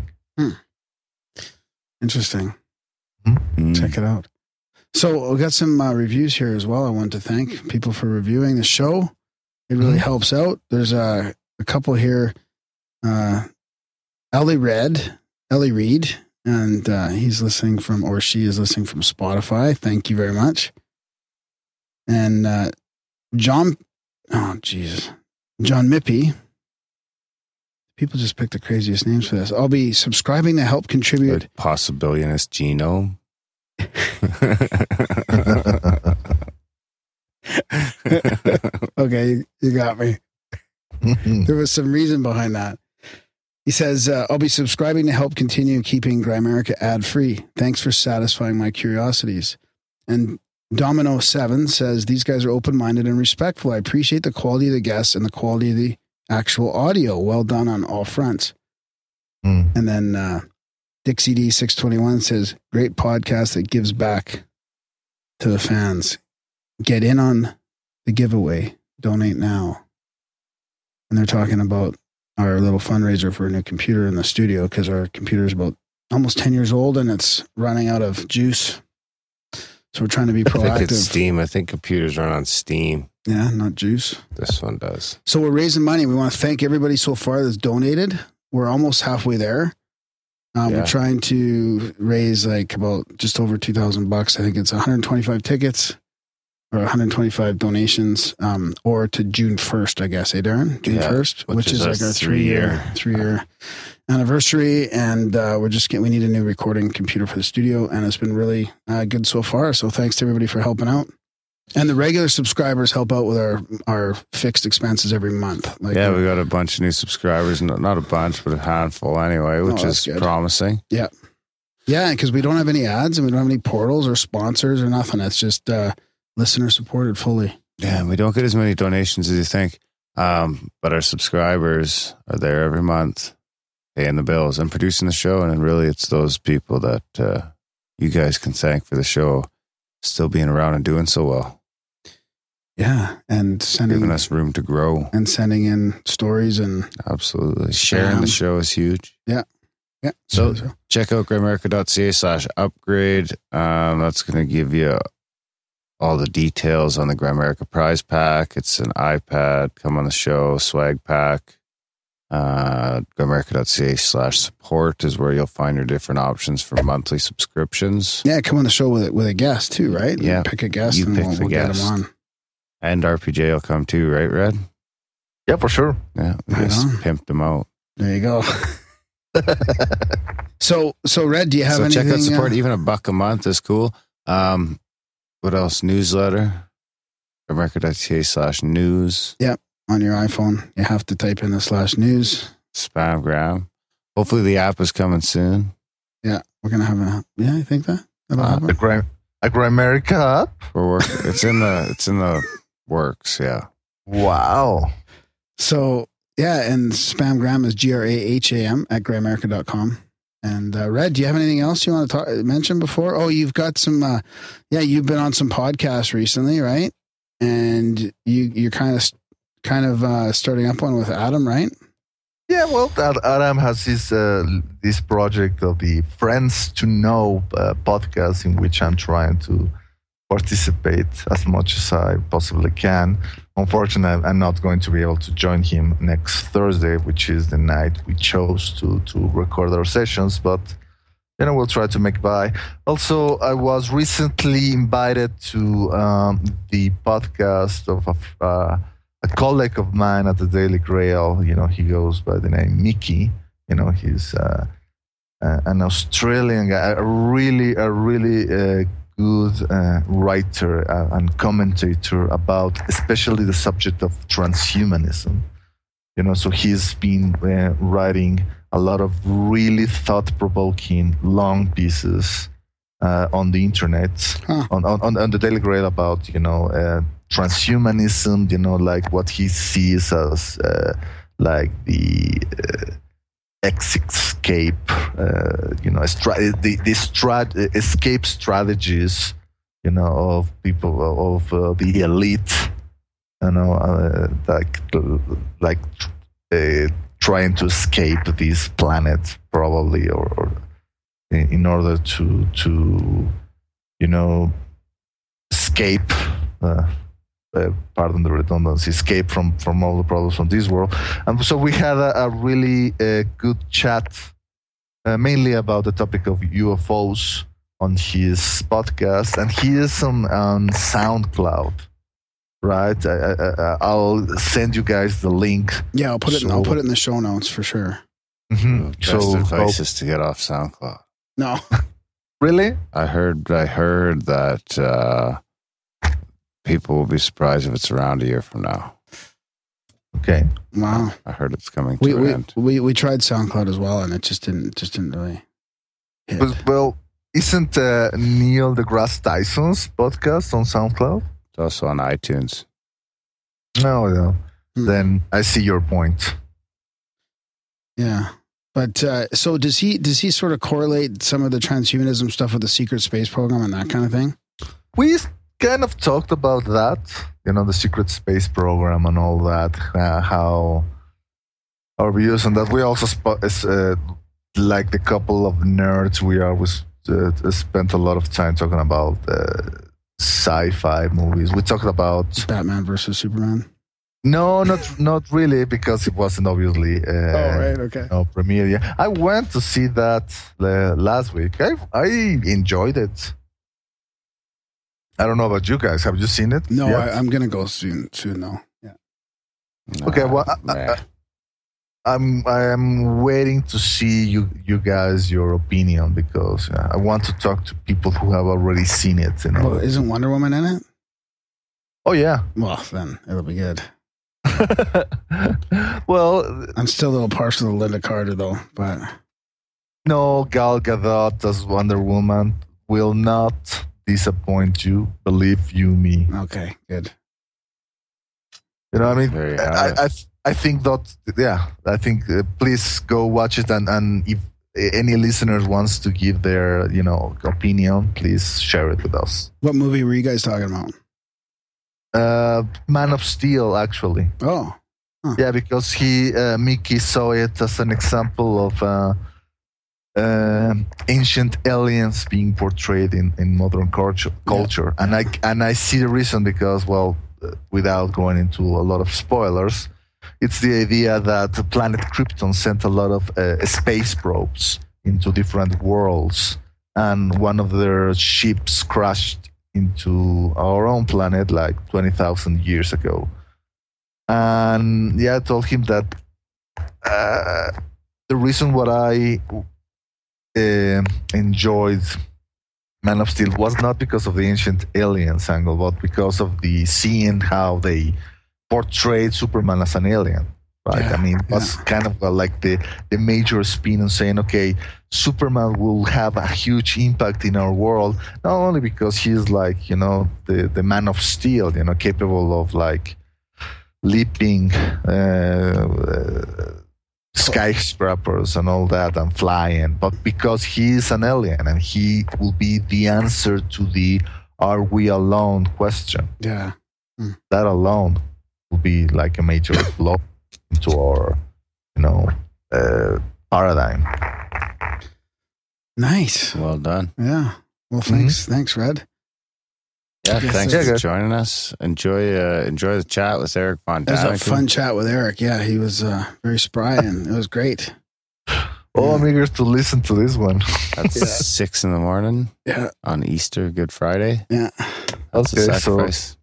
Interesting. Mm. Check it out. So we got some uh, reviews here as well. I want to thank people for reviewing the show. It really Mhm. helps out. There's a, a couple here. Uh, Ellie Red, Ellie Reed, and uh, he's listening from, or she is listening from Spotify. Thank you very much. And uh, John, oh Jesus, John Mippy. People just pick the craziest names for this. I'll be subscribing to help contribute. Like possibilionist genome. okay, you, you got me. There was some reason behind that. He says, uh, I'll be subscribing to help continue keeping Grimerica ad free. Thanks for satisfying my curiosities. And Domino7 says, These guys are open minded and respectful. I appreciate the quality of the guests and the quality of the actual audio. Well done on all fronts. Hmm. And then uh, Dixie D621 says, Great podcast that gives back to the fans. Get in on the giveaway. Donate now. And they're talking about our little fundraiser for a new computer in the studio because our computer is about almost 10 years old and it's running out of juice. So we're trying to be I think it's proactive. Steam. I think computers run on Steam. Yeah, not juice. This one does. So we're raising money. We want to thank everybody so far that's donated. We're almost halfway there. Um, Yeah. We're trying to raise like about just over two thousand bucks. I think it's 125 tickets or 125 donations, um, or to June 1st, I guess. Hey, Darren, June Yeah, 1st, which, which is, like our three year three-year. three year anniversary, and uh, we're just getting. We need a new recording computer for the studio, and it's been really uh, good so far. So thanks to everybody for helping out. And the regular subscribers help out with our our fixed expenses every month. Like yeah, we got a bunch of new subscribers. Not, not a bunch, but a handful anyway, which Oh, is good. promising. Yeah, yeah, because we don't have any ads and we don't have any portals or sponsors or nothing. It's just uh, listener supported fully. Yeah, we don't get as many donations as you think. Um, but our subscribers are there every month, paying the bills and producing the show. And really, it's those people that uh, you guys can thank for the show still being around and doing so well, Yeah, and sending giving us room to grow. and sending in stories and Absolutely. Sharing the show is huge. yeah. Yeah. So- check out grimerica.ca slash upgrade. Um, that's going to give you all the details on the Grimerica prize pack. It's an iPad, come on the show, swag pack. Uh, grimerica.ca slash support is where you'll find your different options for monthly subscriptions. yeah, come on the show with it with a guest too, right? Yeah. pick a guest You and pick we'll, the we'll get guest. on. And RPJ will come too, right, Red? Yeah, for sure. Yeah, we Right just on. pimped them out. There you go. so so Red, do you have so anything? check out support. uh, Even a buck a month is cool. Um, what else? Newsletter. Grimerica.ca slash news. On your iPhone? You have to type in the slash news. Spamgram. Hopefully the app is coming soon. Yeah, we're gonna have a. Yeah, I think that that'll Uh, happen. A Gram- a Grimerica app. We're work. it's in the it's in the works. Yeah. Wow. So yeah, and spamgram is G R A H A M at grimerica.com. And uh, Red, do you have anything else you want to talk, mention before? Oh, you've got some. Uh, yeah, you've been on some podcasts recently, right? And you you're kind of kind of uh, starting up one with Adam, right? Yeah, well, Adam has this uh, this project of the Friends to Know uh, podcast, in which I'm trying to participate as much as I possibly can. Unfortunately, I'm not going to be able to join him next Thursday, which is the night we chose to to record our sessions. But you know, we'll try to make by. Also, I was recently invited to um, the podcast of a, uh, a colleague of mine at the Daily Grail. You know, he goes by the name Mickey. You know, he's uh, uh, an Australian guy, a really, a really uh, good uh, writer uh, and commentator about, especially the subject of transhumanism. You know, so he's been uh, writing a lot of really thought-provoking long pieces uh, on the internet, Huh. on, on on the Daily Grail about you know uh, transhumanism. You know, like what he sees as uh, like the uh, escape, uh, you know, the, the strat- escape strategies, you know, of people of uh, the elite, you know, uh, like like uh, trying to escape this planet, probably, or, or in in order to to you know escape. Uh, uh, pardon the redundancy, escape from from all the problems from this world. And so we had a, a really uh, good chat, uh, mainly about the topic of UFOs on his podcast, and he is on, on SoundCloud. Right, I, I, I- I'll send you guys the link. Yeah, I'll put it. I'll put it in the show notes for sure. Mm-hmm. Best So, advice is to get off SoundCloud. No, really? I heard I heard that uh, people will be surprised if it's around a year from now. Okay. wow. I heard it's coming to We an we, end. we we tried SoundCloud as well, and it just didn't just didn't really. hit. Well, well isn't uh, Neil deGrasse Tyson's podcast on SoundCloud? It's also on iTunes. No, no. Hmm. Then I see your point. Yeah. But uh, so does he? Does he sort of correlate some of the transhumanism stuff with the secret space program and that kind of thing? we kind of talked about that you know the secret space program and all that uh, how our views on that we also sp- uh, like the couple of nerds we are was uh, spent a lot of time talking about uh, sci-fi movies we talked about Batman versus Superman. no not not really because it wasn't obviously uh, oh right, okay. no premiere yet. i went to see that uh, last week i i enjoyed it I don't know about you guys. Have you seen it? No, yet? I, I'm gonna go soon. Soon though. Yeah. Okay, well, I, I, I'm I'm waiting to see you you guys your opinion because uh, I want to talk to people who have already seen it. You know. Well, isn't Wonder Woman in it? oh yeah. Well, then it'll be good. well, I'm still a little partial to Lynda Carter though, but no, Gal Gadot as Wonder Woman will not disappoint you. Believe you me. okay, good. You know, what I mean, There I. I, I think that, yeah, I think uh, please go watch it, and and if any listeners wants to give their you know opinion, please share it with us. What movie were you guys talking about? Uh, Man of Steel, actually. Oh, Yeah, because he uh, Mickey saw it as an example of uh, uh, ancient aliens being portrayed in, in modern culture, culture. and I and I see the reason because well, uh, without going into a lot of spoilers, it's the idea that the planet Krypton sent a lot of uh, space probes into different worlds, and one of their ships crashed into our own planet like twenty thousand years ago. And yeah, I told him that uh, the reason what I um enjoyed Man of Steel was not because of the ancient aliens angle, but because of the seeing how they portrayed Superman as an alien. Right? Yeah, I mean, it was kind of uh, like the the major spin on saying, okay, Superman will have a huge impact in our world, not only because he's like you know the the Man of Steel, you know, capable of like leaping uh, uh, skyscrapers and all that and flying, but because he is an alien and he will be the answer to the "Are we alone?" question. yeah. That alone will be like a major blow into our, you know, uh, paradigm. Nice. Well done. Yeah. Well, thanks. Thanks, Red. Yeah, Yes, thanks for Yeah, joining us. Enjoy uh, enjoy the chat with Eric Von It was a fun chat with Eric. Yeah, he was uh, very spry and it was great. Oh, I'm eager to listen to this one. That's Yeah. six in the morning Yeah. on Easter, Good Friday. Yeah. That's a Okay, so- sacrifice.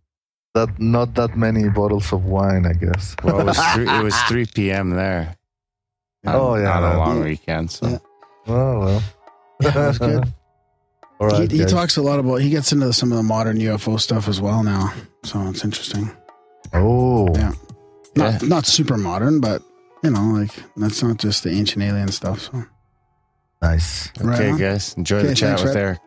That not that many bottles of wine, I guess. well, it was three, it was three p.m. there. on- Oh, yeah, on a long Yeah. weekend. So Yeah. Oh well. Yeah, that was good. Right. he, he talks a lot about, he gets into some of the modern UFO stuff as well now. So it's interesting. Oh. Yeah. Not, Yeah. not super modern, but, you know, like that's not just the ancient alien stuff. So, Nice. Right okay, on. guys, enjoy Okay, the chat thanks, with. Eric.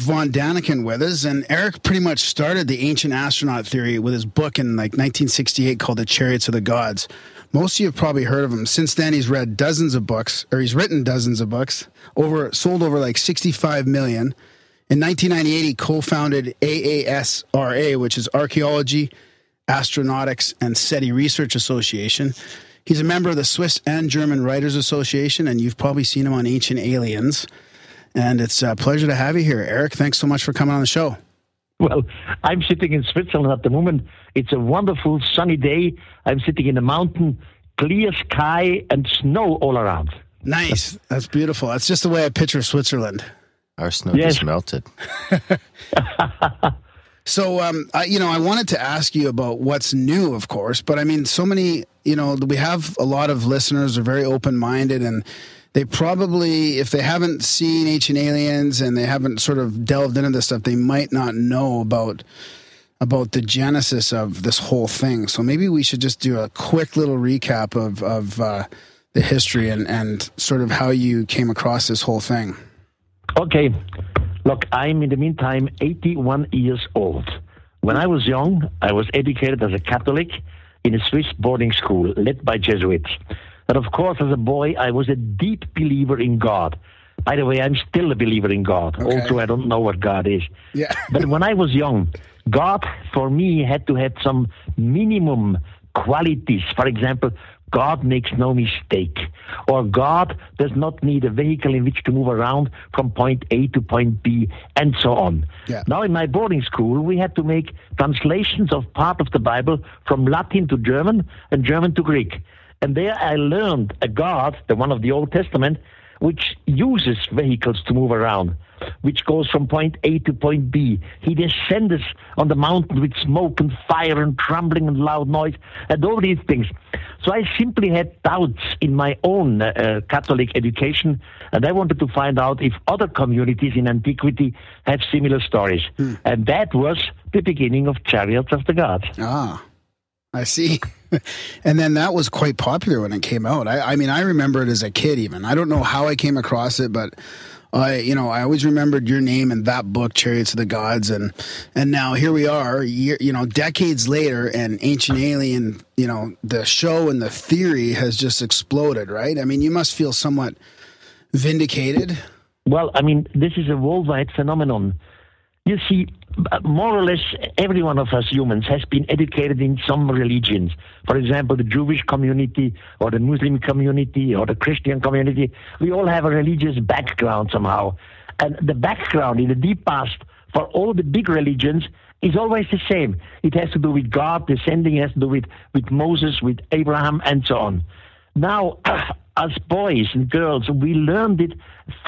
Erich Von Däniken with us. And Eric pretty much started the ancient astronaut theory with his book in like 1968 called The Chariots of the Gods. Most of you have probably heard of him. Since then, he's read dozens of books, or he's written dozens of books, over sold over like 65 million. In 1998, he co-founded AASRA, which is Archaeology, Astronautics, and SETI Research Association. He's a member of the Swiss and German Writers Association, and you've probably seen him on Ancient Aliens. And it's a pleasure to have you here, Eric. Thanks so much for coming on the show. Well, I'm sitting in Switzerland at the moment. It's a wonderful sunny day. I'm sitting in a mountain, clear sky, and snow all around. Nice. That's beautiful. That's just the way I picture Switzerland. Our snow Yes. just melted. So, um, I, you know, I wanted to ask you about what's new, of course, but I mean, so many, you know, we have a lot of listeners are very open minded and they probably, if they haven't seen Ancient Aliens and they haven't sort of delved into this stuff, they might not know about about the genesis of this whole thing. So maybe we should just do a quick little recap of of uh, the history and and sort of how you came across this whole thing. Okay, look, I'm in the meantime 81 years old. When I was young, I was educated as a Catholic in a Swiss boarding school led by Jesuits. And of course, as a boy, I was a deep believer in God. By the way, I'm still a believer in God, Okay. although I don't know what God is. Yeah. But when I was young, God for me had to have some minimum qualities. For example, God makes no mistake, or God does not need a vehicle in which to move around from point A to point B, and so on. Yeah. Now, in my boarding school, we had to make translations of part of the Bible from Latin to German and German to Greek. And there I learned a God, the one of the Old Testament, which uses vehicles to move around, which goes from point A to point B. He descends on the mountain with smoke and fire and trembling and loud noise and all these things. So I simply had doubts in my own uh, uh, Catholic education, and I wanted to find out if other communities in antiquity have similar stories. And that was the beginning of Chariots of the Gods. Ah, I see. and then that was quite popular when it came out. I, I mean, I remember it as a kid. Even I don't know how I came across it, but I, you know, I always remembered your name and that book, Chariots of the Gods, and and now here we are, year, you know, decades later, and Ancient Alien, you know, the show and the theory has just exploded, right? I mean, you must feel somewhat vindicated. Well, I mean, this is a worldwide phenomenon. You see, more or less every one of us humans has been educated in some religions. For example, the Jewish community or the Muslim community or the Christian community. We all have a religious background somehow. And the background in the deep past for all the big religions is always the same. It has to do with God descending, it has to do with, with Moses, with Abraham, and so on. Now, as boys and girls, we learned it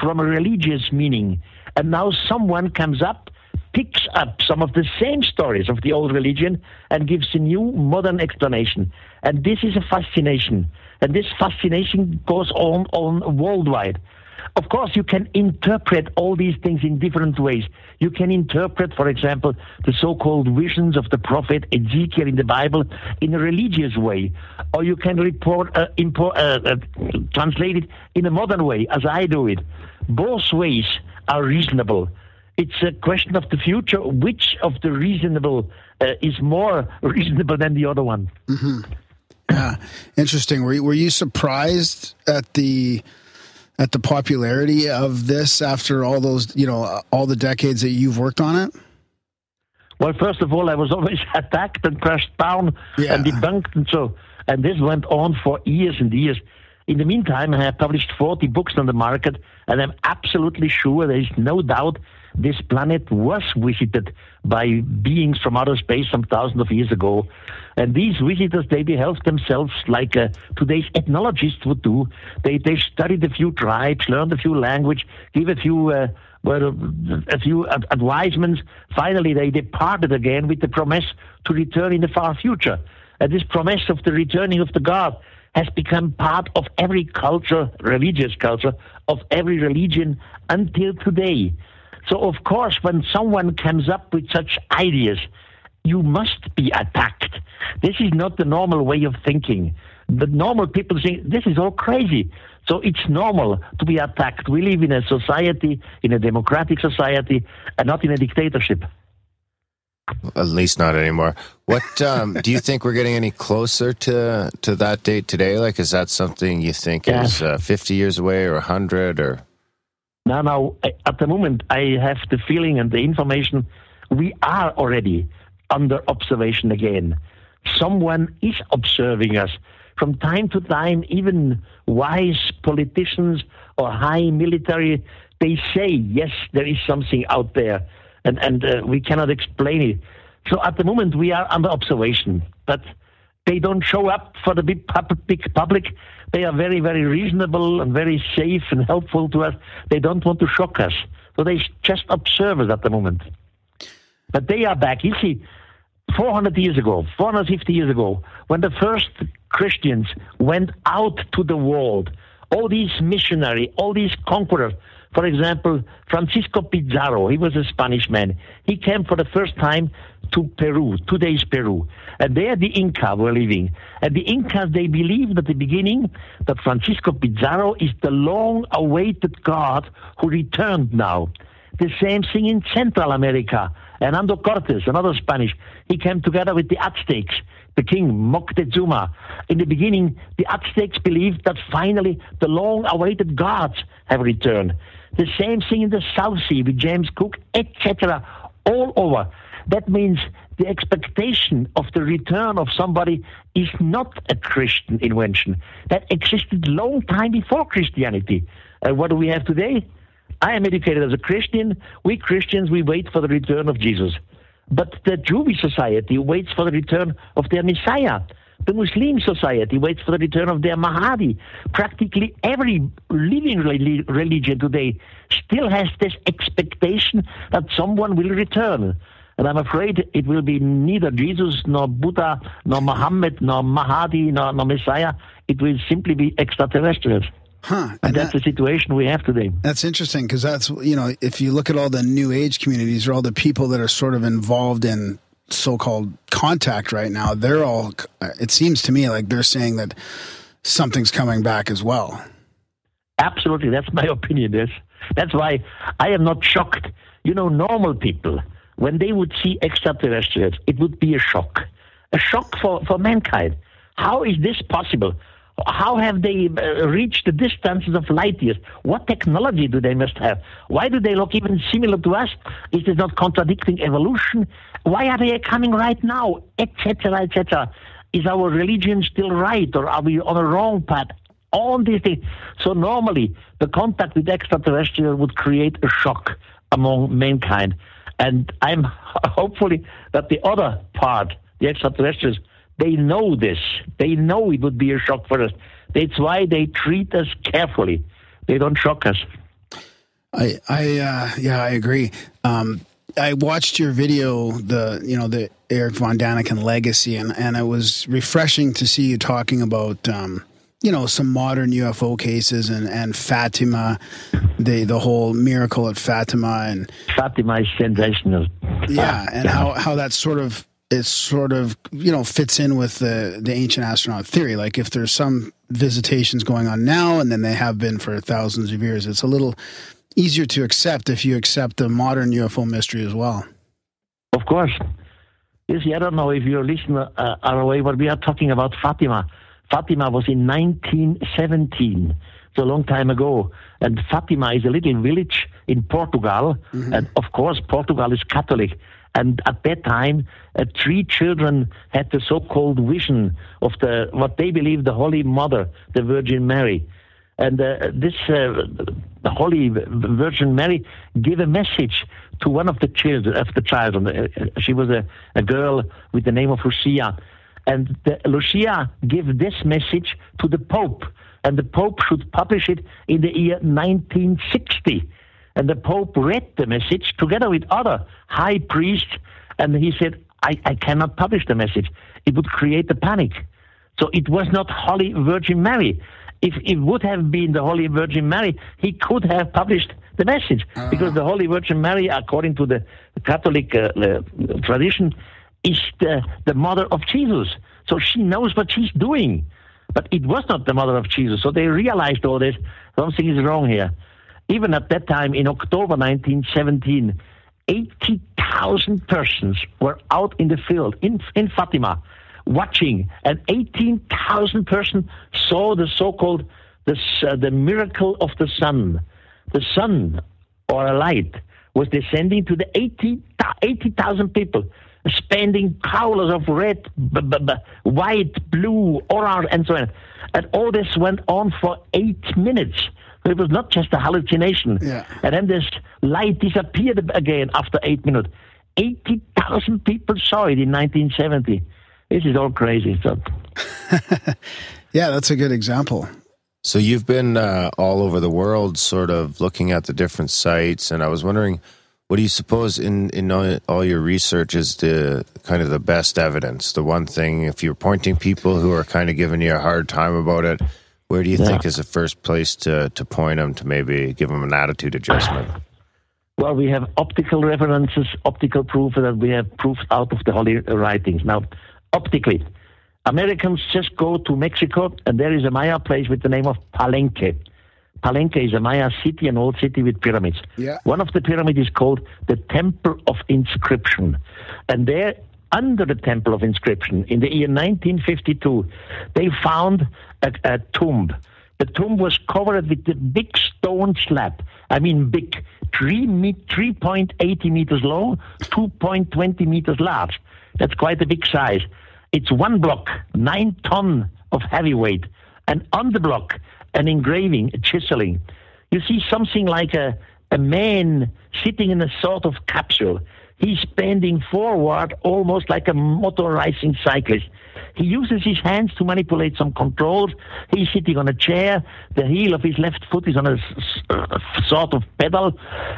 from a religious meaning. And now someone comes up, picks up some of the same stories of the old religion and gives a new modern explanation. And this is a fascination. And this fascination goes on, on worldwide. Of course, you can interpret all these things in different ways. You can interpret, for example, the so called visions of the prophet Ezekiel in the Bible in a religious way, or you can report, uh, uh, uh, translate it in a modern way, as I do it. Both ways are reasonable. It's a question of the future. Which of the reasonable uh, is more reasonable than the other one? Yeah, interesting. Were you, were you surprised at the at the popularity of this after all those you know all the decades that you've worked on it? Well, first of all, I was always attacked and crushed down Yeah. and debunked and so. And this went on for years and years. In the meantime, I have published 40 books on the market, and I'm absolutely sure there is no doubt this planet was visited by beings from outer space some thousands of years ago. And these visitors, they beheld themselves like uh, today's ethnologists would do. They, they studied a few tribes, learned a few language, gave a few uh, well, a few ad- advisements. Finally, they departed again with the promise to return in the far future. And this promise of the returning of the God has become part of every culture, religious culture, of every religion until today. So, of course, when someone comes up with such ideas, you must be attacked. This is not the normal way of thinking. The normal people think this is all crazy. So it's normal to be attacked. We live in a society, in a democratic society, and not in a dictatorship. At least not anymore. What um, do you think we're getting any closer to to that date today? Like, is that something you think Yeah. is uh, fifty years away or hundred or? Now, now, at the moment, I have the feeling and the information we are already under observation again. Someone is observing us. From time to time, even wise politicians or high military, they say, yes, there is something out there, and, and uh, we cannot explain it. So at the moment, we are under observation, but they don't show up for the big, big public. They are very, very reasonable and very safe and helpful to us. They don't want to shock us. So they just observe us at the moment. But they are back. You see, 400 years ago, 450 years ago, when the first Christians went out to the world, all these missionaries, all these conquerors, for example, Francisco Pizarro, he was a Spanish man. He came for the first time to Peru, today's Peru. And there the Inca were living. And the Incas, they believed at the beginning that Francisco Pizarro is the long awaited God who returned now. The same thing in Central America. Hernando Cortes, another Spanish, he came together with the Aztecs. the king Moctezuma. In the beginning, the Aztecs believed that finally the long-awaited gods have returned. The same thing in the South Sea with James Cook, etc. All over. That means the expectation of the return of somebody is not a Christian invention. That existed long time before Christianity. And what do we have today? I am educated as a Christian. We Christians, we wait for the return of Jesus. But the Jewish society waits for the return of their Messiah. The Muslim society waits for the return of their Mahdi. Practically every living religion today still has this expectation that someone will return. And I'm afraid it will be neither Jesus, nor Buddha, nor Muhammad, nor Mahdi, nor, nor Messiah. It will simply be extraterrestrials. Huh. And, And that's that, the situation we have today. that's interesting because that's, you know, if you look at all the new age communities or all the people that are sort of involved in so called contact right now, they're all, it seems to me like they're saying that something's coming back as well. Absolutely, that's my opinion. Yes, that's why I am not shocked. You know, normal people, when they would see extraterrestrials, it would be a shock, a shock for for mankind. How is this possible? How have they uh, reached the distances of light years? What technology do they must have? Why do they look even similar to us? Is this not contradicting evolution? Why are they coming right now? Etc. Etc. Is our religion still right, or are we on a wrong path? all these things. So normally, the contact with extraterrestrials would create a shock among mankind. And I'm hopefully that the other part, the extraterrestrials, they know this. They know it would be a shock for us. That's why they treat us carefully. They don't shock us. I, I, uh, yeah, I agree. Um, I watched your video, the you know the Erich von Däniken legacy, and and it was refreshing to see you talking about um, you know some modern UFO cases and and Fatima, the the whole miracle at Fatima, and Fatima is sensational. yeah, and how how that sort of it sort of you know fits in with the the ancient astronaut theory. Like if there's some visitations going on now, and then they have been for thousands of years, it's a little easier to accept if you accept the modern UFO mystery as well. Of course. You see, I don't know if your listener uh, are aware, but we are talking about Fatima. Fatima was in 1917. It's a long time ago. And Fatima is a little village in Portugal. And of course, Portugal is Catholic. And at that time, uh, three children had the so-called vision of the what they believe the Holy Mother, the Virgin Mary. And uh, this uh, Holy Virgin Mary gave a message to one of the children of the child. Uh, She was a, a girl with the name of Lucia, and the, Lucia gave this message to the Pope, and the Pope should publish it in the year 1960. And the Pope read the message together with other high priests, and he said, I, I cannot publish the message. It would create a panic. So it was not Holy Virgin Mary. If it would have been the Holy Virgin Mary, he could have published the message. Because the Holy Virgin Mary, according to the Catholic uh, uh, tradition, is the, the mother of Jesus. So she knows what she's doing. But it was not the mother of Jesus. So they realized all this. Something is wrong here. Even at that time, in October 1917, 80,000 persons were out in the field in, in Fatima watching, and 18,000 persons saw the so-called the, uh, the miracle of the sun. The sun, or a light, was descending to the 80 80,000 people, spending colors of red, b- b- b- white, blue, orange, and so on. And all this went on for eight minutes. So it was not just a hallucination. Yeah. And then this light disappeared again after eight minutes. 80,000 people saw it in 1970. This is all crazy stuff. Yeah, that's a good example. So you've been uh, all over the world, sort of looking at the different sites, and I was wondering, what do you suppose in in all, all your research is the kind of the best evidence? The one thing, if you're pointing people who are kind of giving you a hard time about it, where do you Yeah. think is the first place to to point them to maybe give them an attitude adjustment? Well, we have optical references, optical proof that we have proof out of the holy writings. Now, optically, Americans just go to Mexico, and there is a Maya place with the name of Palenque. Palenque is a Maya city, an old city with pyramids. Yeah. One of the pyramids is called the Temple of Inscription. And there, under the Temple of Inscription, in the year 1952, they found a, a tomb. The tomb was covered with a big stone slab. I mean, big, three me- 3.80 meters long, 2.20 meters large. That's quite a big size. It's one block, nine ton of heavy weight, and on the block, an engraving, a chiseling. You see something like a, a man sitting in a sort of capsule. He's bending forward almost like a motorizing cyclist. He uses his hands to manipulate some controls. He's sitting on a chair. The heel of his left foot is on a s- sort of pedal.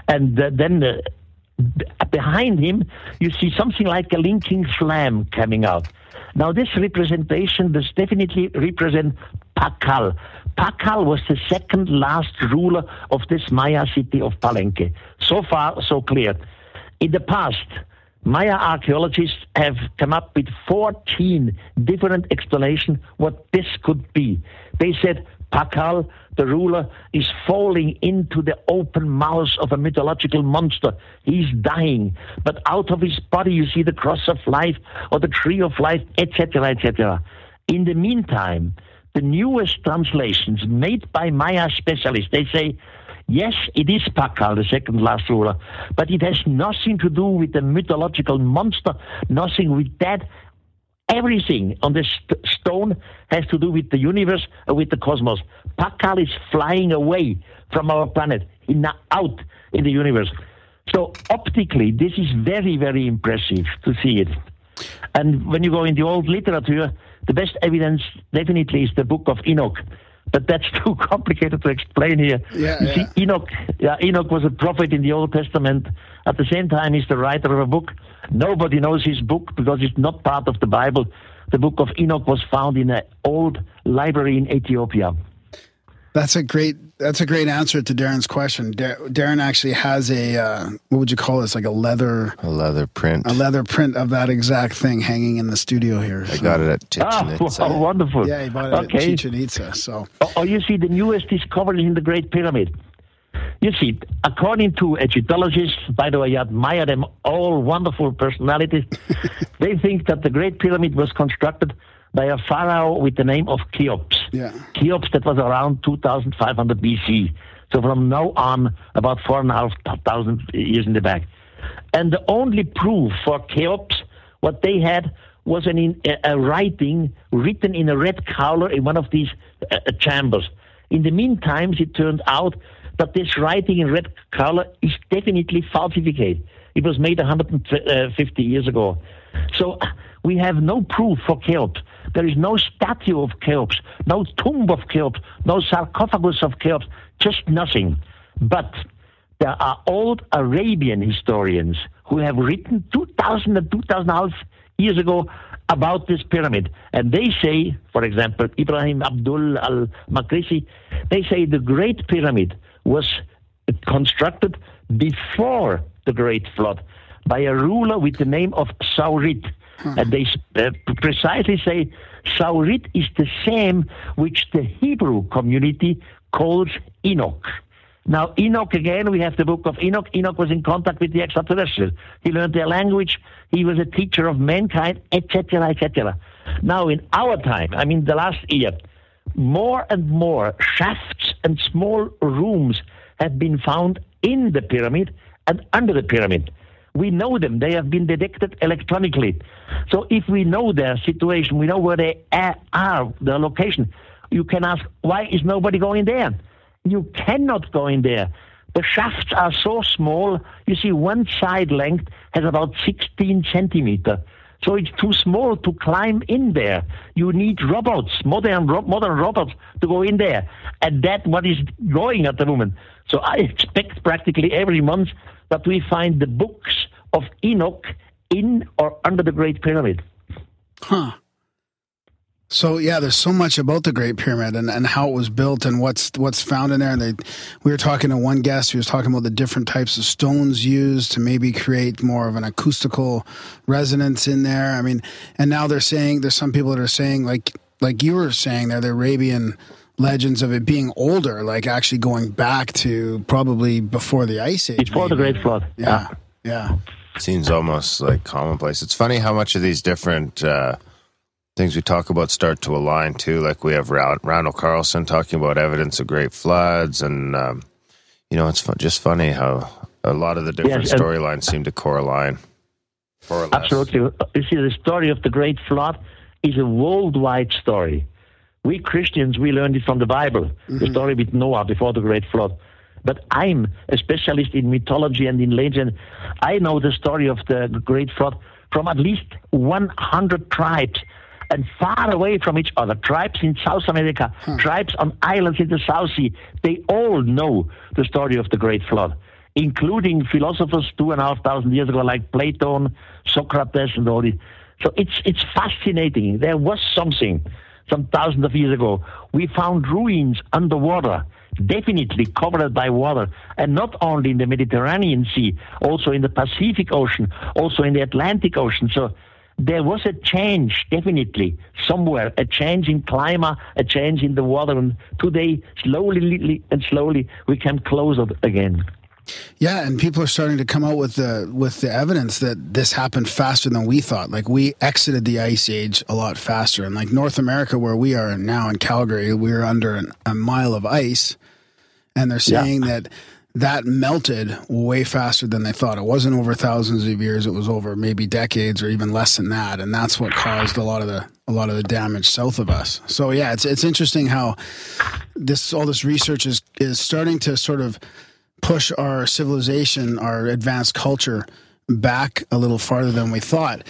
And uh, then uh, behind him, you see something like a linking flame coming out. Now, this representation does definitely represent Pakal. Pakal was the second last ruler of this Maya city of Palenque. So far, so clear. In the past, Maya archaeologists have come up with 14 different explanations what this could be. They said Pakal, the ruler, is falling into the open mouth of a mythological monster. He's dying, but out of his body you see the cross of life or the tree of life, etc., etc. In the meantime, the newest translations made by Maya specialists, they say Yes, it is Pakal, the second last ruler, but it has nothing to do with the mythological monster, nothing with that. Everything on this st- stone has to do with the universe with the cosmos. Pakal is flying away from our planet, in, out in the universe. So optically, this is very, very impressive to see it. And when you go in the old literature, the best evidence definitely is the Book of Enoch. But that's too complicated to explain here. Yeah, you see. Enoch, yeah, Enoch was a prophet in the Old Testament. At the same time, he's the writer of a book. Nobody knows his book because it's not part of the Bible. The book of Enoch was found in an old library in Ethiopia. That's a great. That's a great answer to Darren's question. Dar- Darren actually has a uh, what would you call this? Like a leather, A leather print. a leather print of that exact thing hanging in the studio here. I So- got it at Ah, Chichen Itza. wow, wonderful. Yeah, he bought it okay. at Chichen Itza. So Oh, oh, you see, the newest discovery in the Great Pyramid. You see, according to Egyptologists, by the way, I admire them all wonderful personalities. they think that the Great Pyramid was constructed by a pharaoh with the name of Cheops. yeah, Cheops that was around 2500 BC. So from now on, about four and a half thousand years in the back. And the only proof for Cheops, what they had was an in, a, a writing written in a red color in one of these uh, uh, chambers. In the meantime, it turned out that this writing in red color is definitely falsified. It was made 150 years ago. So uh, we have no proof for Cheops. There is no statue of Cheops, no tomb of Cheops, no sarcophagus of Cheops, just nothing. But there are old Arabian historians who have written 2,000 and 2,000 years ago about this pyramid. And they say, for example, Ibrahim Abdul al Makrisi, they say the Great Pyramid was constructed before the Great Flood by a ruler with the name of Saurit. And they uh, precisely say Saurit is the same which the Hebrew community calls Enoch. Now, Enoch, again, we have the book of Enoch. Enoch was in contact with the extraterrestrials. He learned their language. He was a teacher of mankind, etc., etc. Now, in our time, I mean, the last year, more and more shafts and small rooms have been found in the pyramid and under the pyramid. We know them. They have been detected electronically. So if we know their situation, we know where they are, their location, you can ask, why is nobody going there? You cannot go in there. The shafts are so small. You see, one side length has about 16 centimeter. So it's too small to climb in there. You need robots, modern modern robots, to go in there, and that's what is going at the moment. So I expect practically every month that we find the books of Enoch in or under the Great Pyramid. huh. So yeah, there's so much about the Great Pyramid and, and how it was built and what's what's found in there. And they, we were talking to one guest who was talking about the different types of stones used to maybe create more of an acoustical resonance in there. I mean, and now they're saying there's some people that are saying like like you were saying there, the Arabian legends of it being older, like actually going back to probably before the ice age. Before the. Great Flood. Yeah, yeah. seems almost like commonplace. It's funny how much of these different uh, things we talk about start to align too. Like we have Ra- Randall Carlson talking about evidence of great floods, and um, you know, it's fu- just funny how a lot of the different Yes, storylines seem to correlate. More or less. Absolutely. You see, the story of the Great Flood is a worldwide story. We Christians, we learned it from the Bible, the mm-hmm. story with Noah before the Great Flood. But I'm a specialist in mythology and in legend. I know the story of the Great Flood from at least 100 tribes and far away from each other. Tribes in South America, tribes on islands in the South Sea. They all know the story of the Great Flood, including philosophers two and a half thousand years ago, like Plato, Socrates, and all this. So it's it's fascinating. There was something some thousands of years ago. We found ruins underwater, definitely covered by water, and not only in the Mediterranean Sea, also in the Pacific Ocean, also in the Atlantic Ocean. So there was a change, definitely, somewhere, a change in climate, a change in the water, and today, slowly and slowly, we come closer again. Yeah, and people are starting to come out with the with the evidence that this happened faster than we thought. Like we exited the ice age a lot faster, and like North America, where we are now in Calgary, we're under an, a mile of ice, and they're Yeah. saying that that melted way faster than they thought. It wasn't over thousands of years; it was over maybe decades or even less than that, and that's what caused a lot of the a lot of the damage south of us. So yeah, it's it's interesting how this all this research is is starting to sort of push our civilization, our advanced culture back a little farther than we thought.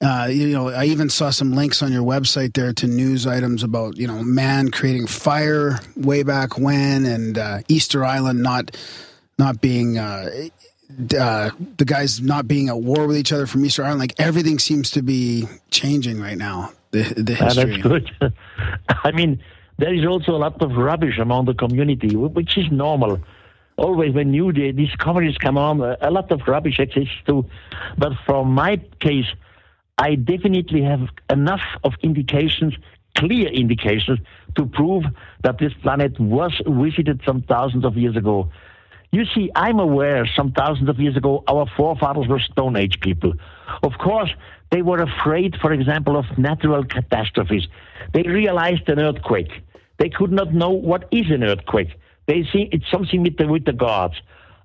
Uh, you know, I even saw some links on your website there to news items about you know man creating fire way back when, and uh, Easter Island not not being uh, uh, the guys not being at war with each other from Easter Island. Like everything seems to be changing right now. The the Ah, history. that's good. I mean, there is also a lot of rubbish among the community, which is normal. Always when new di- discoveries come on, a a lot of rubbish exists too. But for my case, I definitely have enough of indications, clear indications, to prove that this planet was visited some thousands of years ago. You see, I'm aware some thousands of years ago our forefathers were Stone Age people. Of course, they were afraid, for example, of natural catastrophes. They realized an earthquake. They could not know what is an earthquake. They see it's something with the with the gods.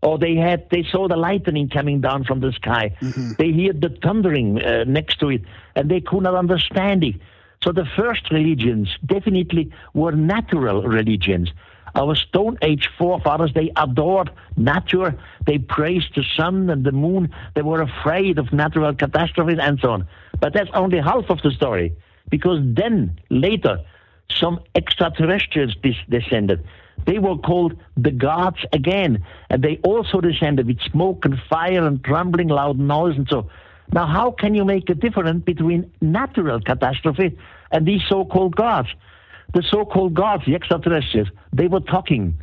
Or they had they saw the lightning coming down from the sky. They heard the thundering uh, next to it, and they could not understand it. So the first religions definitely were natural religions. Our Stone Age forefathers, they adored nature. They praised the sun and the moon. They were afraid of natural catastrophes and so on. But that's only half of the story. Because then, later, some extraterrestrials dis- descended. They were called the gods again. And they also descended with smoke and fire and trembling loud noise and so. Now, how can you make a difference between natural catastrophe and these so-called gods? The so-called gods, the extraterrestrials, they were talking.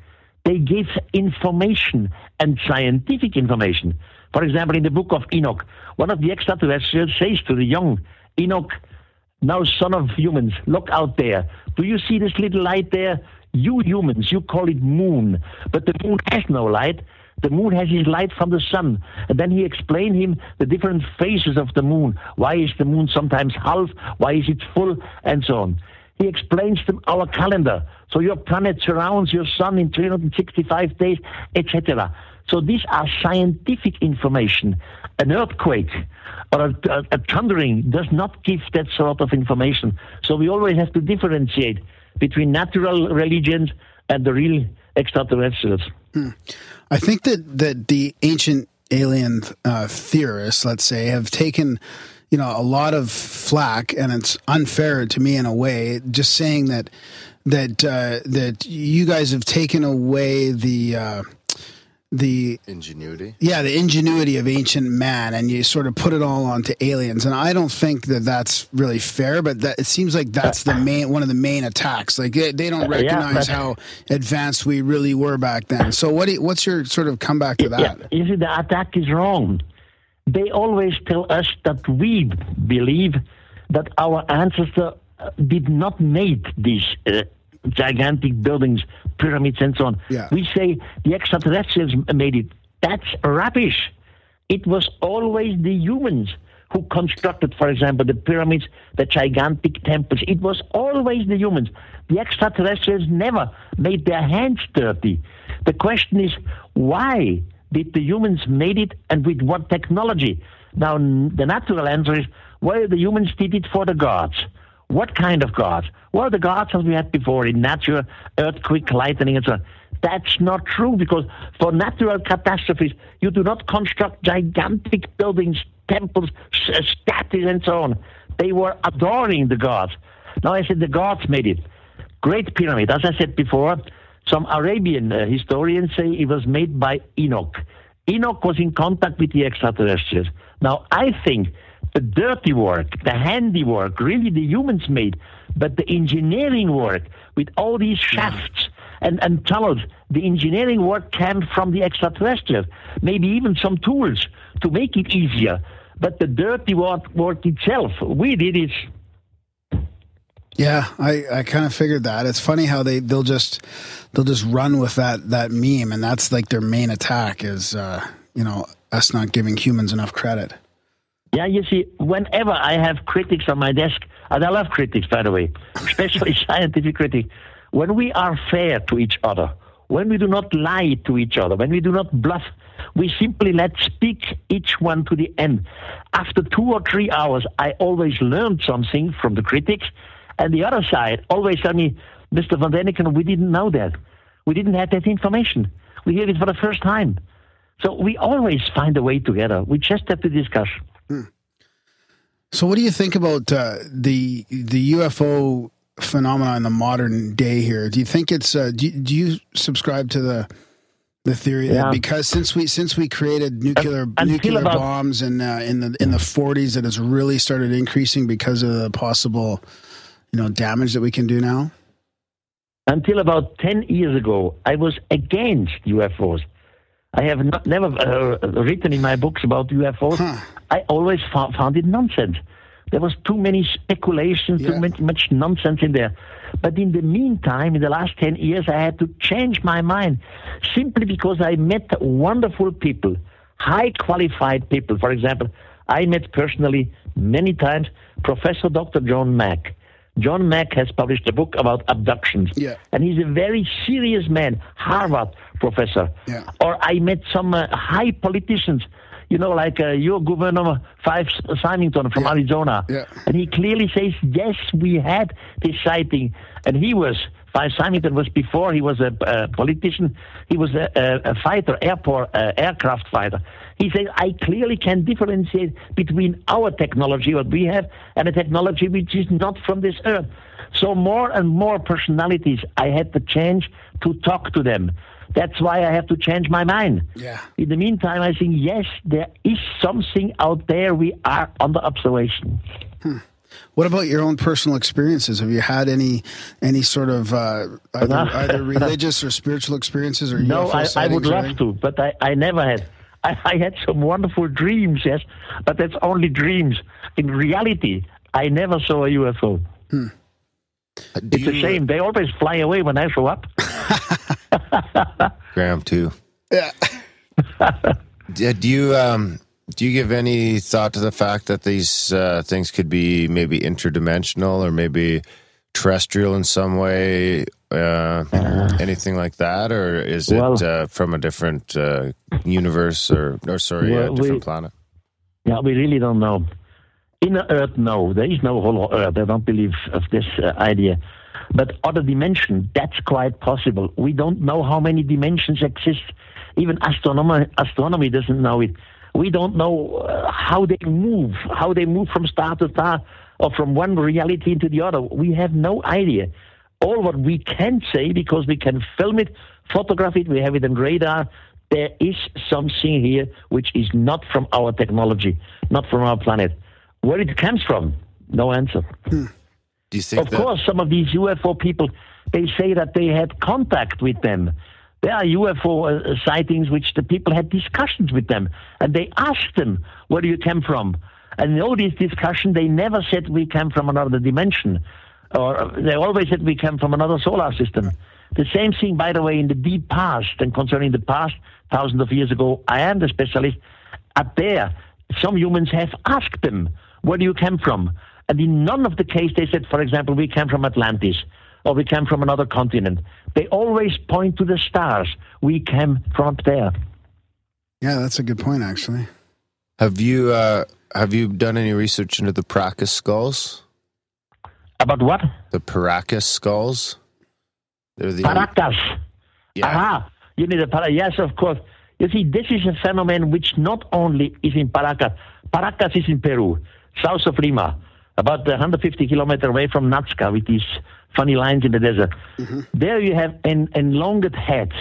They gave information and scientific information. For example, in the book of Enoch, one of the extraterrestrials says to the young Enoch, now son of humans, look out there. Do you see this little light there? You humans, you call it moon, but the moon has no light. The moon has its light from the sun. And then he explained him the different phases of the moon. Why is the moon sometimes half? Why is it full? And so on. He explains them our calendar. So your planet surrounds your sun in 365 days, etc. So these are scientific information. An earthquake or a, a, a thundering does not give that sort of information. So we always have to differentiate between natural religions and the real extraterrestrials. I think that that the ancient alien uh, theorists, let's say, have taken you know a lot of flack, and it's unfair to me in a way, just saying that that uh, that you guys have taken away the. Uh, the Ingenuity. yeah the ingenuity of ancient man and you sort of put it all onto aliens and i don't think that that's really fair but that it seems like that's the main one of the main attacks like they, they don't recognize but- how advanced we really were back then so what do you, what's your sort of comeback to that Yeah, you see, the attack is wrong. They always tell us that we believe that our ancestor uh, did not make these uh, gigantic buildings, pyramids, and so on. Yeah. We say the extraterrestrials made it. That's rubbish. it was always the humans who constructed, for example, the pyramids, the gigantic temples. It was always the humans. The extraterrestrials never made their hands dirty. The question is, why did the humans made it and with what technology? Now, the natural answer is, well, the humans did it for the gods. What kind of gods? Well, the gods as we had before in nature, earthquake, lightning, and so on. That's not true because for natural catastrophes, you do not construct gigantic buildings, temples, statues, and so on. They were adoring the gods. Now I said the gods made it. Great pyramid. As I said before, some Arabian uh, historians say it was made by Enoch. Enoch was in contact with the extraterrestrials. Now I think the dirty work, the handiwork, really the humans made, but the engineering work with all these shafts and, and tunnels, the engineering work came from the extraterrestrials. Maybe even some tools to make it easier. But the dirty work, work itself, we did it. Yeah, I, I kind of figured that. It's funny how they they'll just they'll just run with that that meme, and that's like their main attack is uh, you know us not giving humans enough credit. Yeah, you see, whenever I have critics on my desk, and I love critics, by the way, especially scientific critics, when we are fair to each other, when we do not lie to each other, when we do not bluff, we simply let speak each one to the end. After two or three hours, I always learned something from the critics, and the other side always tell me, Mr. Von Däniken, we didn't know that. We didn't have that information. We hear it for the first time. So we always find a way together. We just have to discuss. So, what do you think about uh, the the UFO phenomenon in the modern day? Here, do you think it's? Uh, do, you, do you subscribe to the the theory Yeah. that because since we since we created nuclear nuclear about- bombs in uh, in the in the forties, that has really started increasing because of the possible, you know, damage that we can do now? Until about 10 years ago, I was against UFOs. I have not, never uh, written in my books about UFOs. Huh. I always fou- found it nonsense. There was too many speculations, Yeah. too much, much nonsense in there. But in the meantime, in the last 10 years, I had to change my mind simply because I met wonderful people, high qualified people. For example, I met personally many times Professor Dr. John Mack. John Mack has published a book about abductions. Yeah. And he's a very serious man, Harvard professor. Yeah. Or I met some uh, high politicians, you know, like uh, your governor, Fife Symington from Yeah. Arizona. Yeah. And he clearly says, yes, we had this sighting. And he was, Fife Symington was before he was a, politician, he was a, a, a fighter, airport, uh, aircraft fighter. He says, I clearly can differentiate between our technology, what we have, and a technology which is not from this earth. So more and more personalities I had to change to talk to them. That's why I have to change my mind. Yeah. In the meantime, I think, yes, there is something out there. We are under observation. What about your own personal experiences? Have you had any any sort of uh, either, No. either religious or spiritual experiences or No, UFO I, I sightings would love to, but I, I never had. I, I had some wonderful dreams, yes, but that's only dreams. In reality, I never saw a UFO. Do It's a shame. They always fly away when I show up. Graham too. Yeah. Yeah, Do you um do you give any thought to the fact that these uh, things could be maybe interdimensional or maybe terrestrial in some way, uh, anything like that, or is Well- it uh, from a different uh, universe or or sorry, Well, a different we- planet? Yeah, we really don't know. Inner Earth, no. There is no hollow Earth. I don't believe of this uh, idea. But other dimension, that's quite possible. We don't know how many dimensions exist. Even astronomy, astronomy doesn't know it. We don't know uh, how they move, how they move from star to star or from one reality into the other. We have no idea. All what we can say, because we can film it, photograph it, we have it on radar, there is something here which is not from our technology, not from our planet. Where it comes from, no answer. Do you think Of course, some of these UFO people, they say that they had contact with them. There are UFO uh, sightings which the people had discussions with them, and they asked them, "Where do you come from?" And in all these discussions, they never said we come from another dimension, or uh, they always said we come from another solar system. The same thing, by the way, in the deep past and concerning the past, thousands of years ago. I am the specialist. up there, some humans have asked them, where do you come from? And in none of the case they said, for example, we came from Atlantis or we came from another continent. They always point to the stars. We came from up there. Yeah, that's a good point, actually. Have you uh, have you done any research into the Paracas skulls? About what? The Paracas skulls. They're the Paracas. yeah. Aha. You need a para. Yes, of course. You see, this is a phenomenon which not only is in Paracas. Paracas is in Peru, south of Lima, about 150 kilometers away from Nazca, with these funny lines in the desert. Mm-hmm. There you have an elongated head,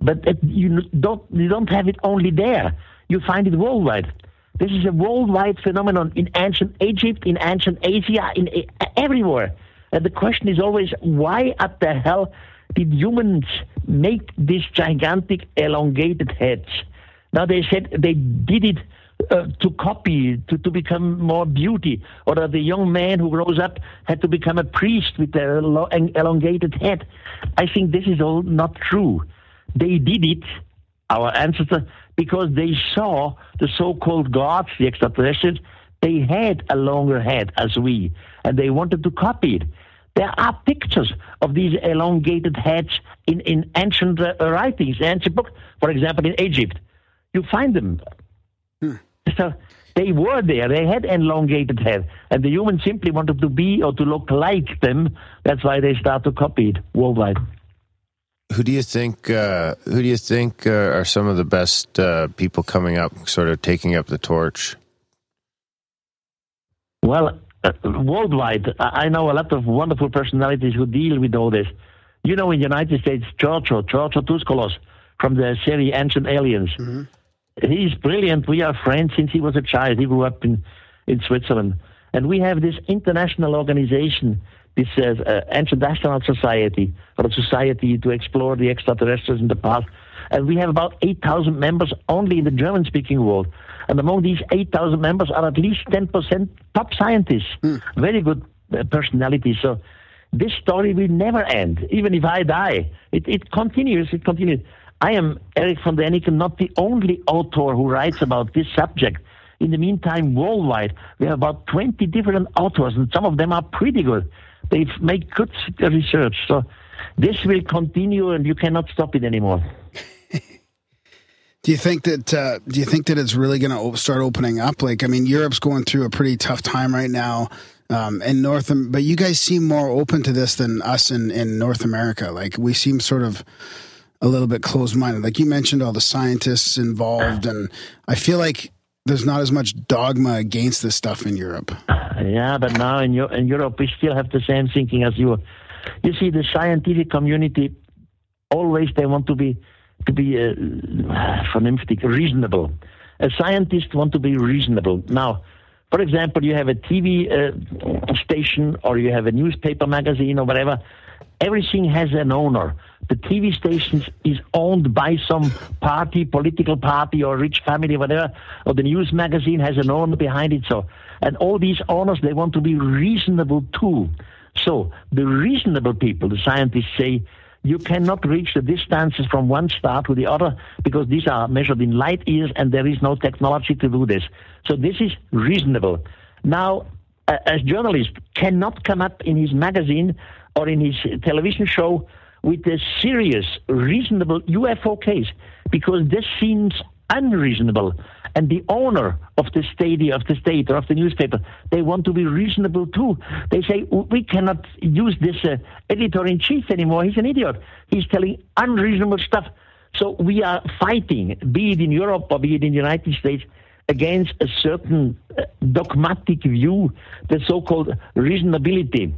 but it, you don't you don't have it only there. You find it worldwide. This is a worldwide phenomenon in ancient Egypt, in ancient Asia, in everywhere. And the question is always, why at the hell did humans make these gigantic elongated heads? Now they said they did it uh, to copy, to, to become more beauty, or the young man who grows up had to become a priest with a lo- elongated head. I think this is all not true. They did it, our ancestors, because they saw the so-called gods, the extraterrestrials, they had a longer head as we, and they wanted to copy it. There are pictures of these elongated heads in, in ancient uh, writings, ancient books, for example, in Egypt. You find them. So they were there. They had elongated head, and the humans simply wanted to be or to look like them. That's why they start to copy it worldwide. Who do you think? Uh, who do you think uh, are some of the best uh, people coming up, sort of taking up the torch? Well, uh, worldwide, I I know a lot of wonderful personalities who deal with all this. You know, in the United States, Giorgio, Giorgio Tsoukalos from the series Ancient Aliens. He's brilliant. We are friends since he was a child. He grew up in, in Switzerland. And we have this international organization, this uh, uh, Ancient Society, or a society to explore the extraterrestrials in the past. And we have about 8,000 members only in the German speaking world. And among these 8,000 members are at least 10% top scientists, very good uh, personalities. So this story will never end, even if I die. It, it continues, it continues. I am Erich von Däniken, not the only author who writes about this subject. In the meantime, worldwide, we have about 20 different authors, and some of them are pretty good. They make good research. So this will continue, and you cannot stop it anymore. Do you think that uh, do you think that it's really going to start opening up? Like, I mean, Europe's going through a pretty tough time right now, um, and North, but you guys seem more open to this than us in in North America. Like, we seem sort of a little bit closed minded. Like you mentioned, all the scientists involved, and I feel like there's not as much dogma against this stuff in Europe. Yeah, but now in, in Europe, we still have the same thinking as you. You see, the scientific community always they want to be to be uh, reasonable. A scientist want to be reasonable. Now, for example, you have a TV uh, station or you have a newspaper magazine or whatever. Everything has an owner. The TV station is owned by some party, political party, or rich family, whatever. Or the news magazine has an owner behind it. So, and all these owners they want to be reasonable too. So the reasonable people, the scientists say, you cannot reach the distances from one star to the other because these are measured in light years and there is no technology to do this. So this is reasonable. Now, a, a journalist cannot come up in his magazine or in his television show with a serious, reasonable UFO case because this seems unreasonable. And the owner of the state, of the state or of the newspaper, they want to be reasonable too. They say we cannot use this uh, editor in chief anymore. He's an idiot. He's telling unreasonable stuff. So we are fighting, be it in Europe or be it in the United States, against a certain uh, dogmatic view, the so-called reasonability.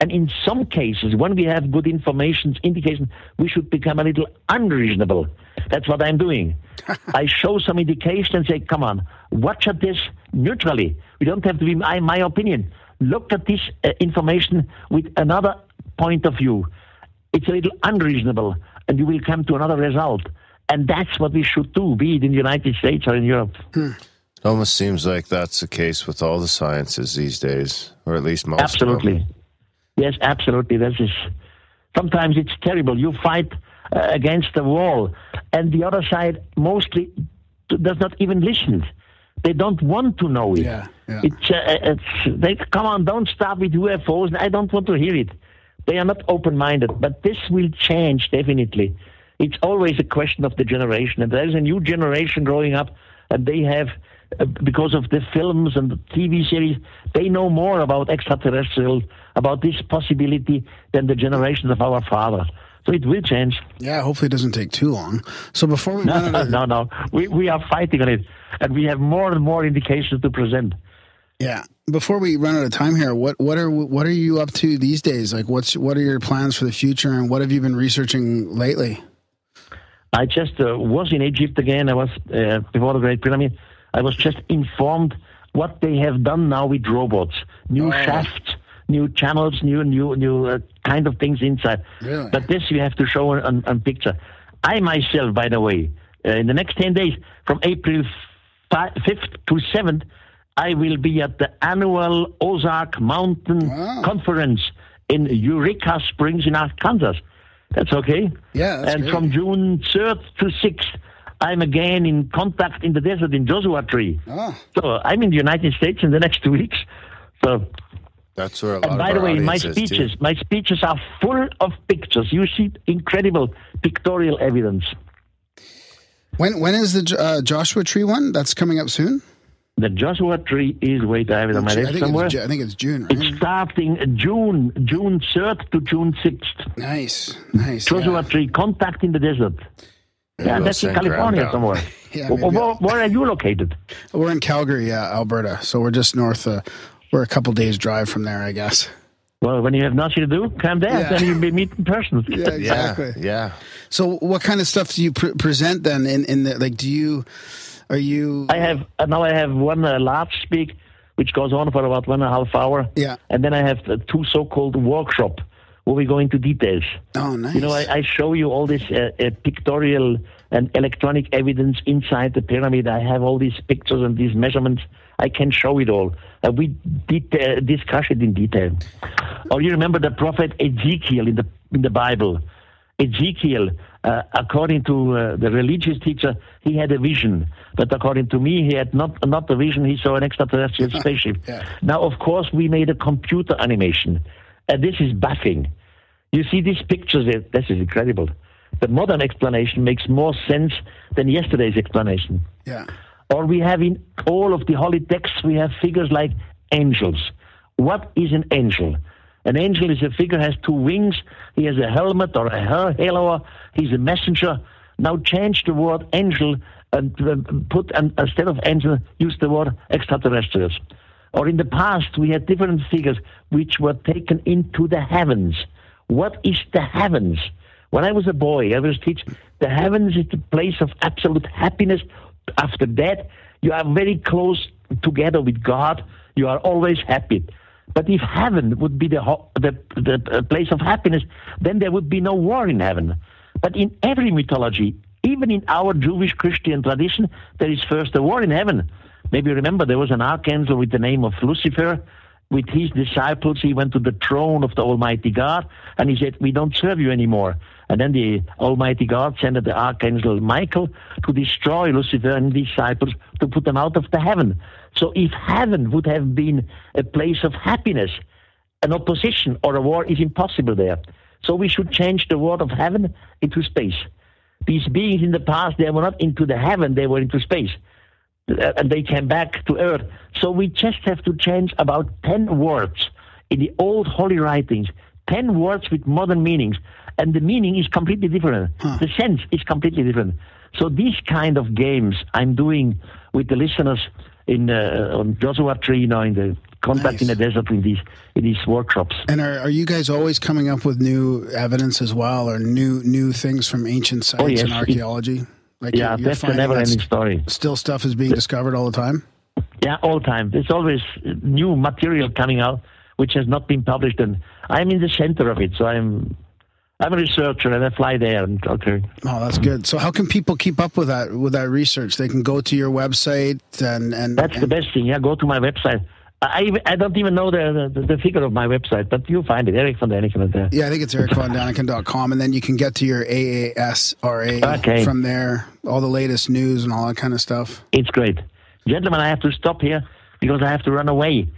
And in some cases, when we have good information, indication, we should become a little unreasonable. That's what I'm doing. I show some indication and say, come on, watch at this neutrally. We don't have to be my, my opinion. Look at this uh, information with another point of view. It's a little unreasonable, and you will come to another result. And that's what we should do, be it in the United States or in Europe. It almost seems like that's the case with all the sciences these days, or at least most. of them. Yes, absolutely. This is sometimes it's terrible. You fight uh, against the wall, and the other side mostly does not even listen. They don't want to know it. Yeah, yeah. It's, uh, it's they come on, don't start with UFOs. I don't want to hear it. They are not open-minded, but this will change definitely. It's always a question of the generation, and there is a new generation growing up, and they have, uh, because of the films and the TV series, they know more about extraterrestrials, about this possibility than the generation of our father. So it will change. Yeah, hopefully it doesn't take too long. So before we No, run out of, no, no. We, we are fighting on it, and we have more and more indications to present. yeah, before we run out of time here, what what are what are you up to these days? Like, what's what are your plans for the future, and what have you been researching lately? I just uh, was in Egypt again. I was uh, before the Great Pyramid. I was just informed what they have done now with robots, new Oh. shafts, new channels, new new new uh, kind of things inside. Really? But this you have to show on, on picture. I myself, by the way, uh, in the next ten days, from April fifth to seventh, I will be at the annual Ozark Mountain Wow. Conference in Eureka Springs in Arkansas. That's okay. Yeah, that's and great. from June 3rd to 6th, I'm again in contact in the desert in Joshua Tree. Oh, So I'm in the United States in the next two weeks. So, That's where a lot and by the way, my audience is, too. speeches, my speeches are full of pictures. You see incredible pictorial evidence. when when is the uh, Joshua Tree one? That's coming up soon. The Joshua Tree is wait, I have it on my I list think somewhere. it's, I think it's June, It's starting June, June 3rd to June 6th. Nice, nice. Joshua yeah. Tree, contact in the desert. Yeah, we'll that's in California somewhere. Yeah, where, where are you located? We're in Calgary, yeah, Alberta. So we're just north. Uh, we're a couple days drive from there, I guess. Well, when you have nothing to do, come there, Yeah. then you'll be meet in person. Yeah, Yeah, exactly. yeah. So, what kind of stuff do you pre- present then? In in the like, do you are you? I have uh, now I have one uh, large speak, which goes on for about one and a half hour. Yeah. And then I have uh, two so-called workshop where we go into details. Oh, nice. You know, I, I show you all this uh, uh, pictorial and electronic evidence inside the pyramid. I have all these pictures and these measurements. I can show it all. Uh, we did uh, discuss it in detail. Or you remember the prophet Ezekiel in the in the Bible? Ezekiel, uh, according to uh, the religious teacher, he had a vision, but according to me, he had not not a vision. He saw an extraterrestrial spaceship. Yeah. Now, of course, we made a computer animation, and this is baffling. You see these pictures, this is incredible. The modern explanation makes more sense than yesterday's explanation. yeah. Or we have in all of the holy texts, we have figures like angels. What is an angel? An angel is a figure has two wings. He has a helmet or a halo. He's a messenger. Now change the word angel and uh, put and instead of angel, use the word extraterrestrials. Or in the past, we had different figures which were taken into the heavens. What is the heavens? When I was a boy, I was teach the heavens is the place of absolute happiness. After that, you are very close together with God. You are always happy. But if heaven would be the, the, the place of happiness, then there would be no war in heaven. But in every mythology, even in our Jewish Christian tradition, there is first a war in heaven. Maybe remember there was an archangel with the name of Lucifer. With his disciples, he went to the throne of the Almighty God and he said, We don't serve you anymore. And then the Almighty God sent the archangel Michael to destroy Lucifer and his disciples to put them out of the heaven. So if heaven would have been a place of happiness, an opposition or a war is impossible there. So we should change the word of heaven into space. These beings in the past, they were not into the heaven, they were into space. Uh, And they came back to earth. So we just have to change about 10 words in the old holy writings, 10 words with modern meanings. And the meaning is completely different. The sense is completely different. So these kind of games I'm doing with the listeners in uh, on Joshua Tree, you know, in the contact in the desert in these in these workshops. And are, are you guys always coming up with new evidence as well, or new new things from ancient science Oh, yes. and archaeology? Like Yeah, you're- that's a that never-ending st- story. Still, stuff is being discovered all the time. Yeah, all time. There's always new material coming out which has not been published, and I'm in the center of it. So I'm I'm a researcher, and I fly there. And okay, Oh, that's good. So, how can people keep up with that with that research? They can go to your website and and, that's the best thing. Yeah, go to my website. I I don't even know the the, the figure of my website, but you'll find it. Erich von Däniken is there. Yeah, I think it's ericvondaniken.com, and then you can get to your AASRA Okay. from there. All the latest news and all that kind of stuff. It's great. gentlemen, I have to stop here because I have to run away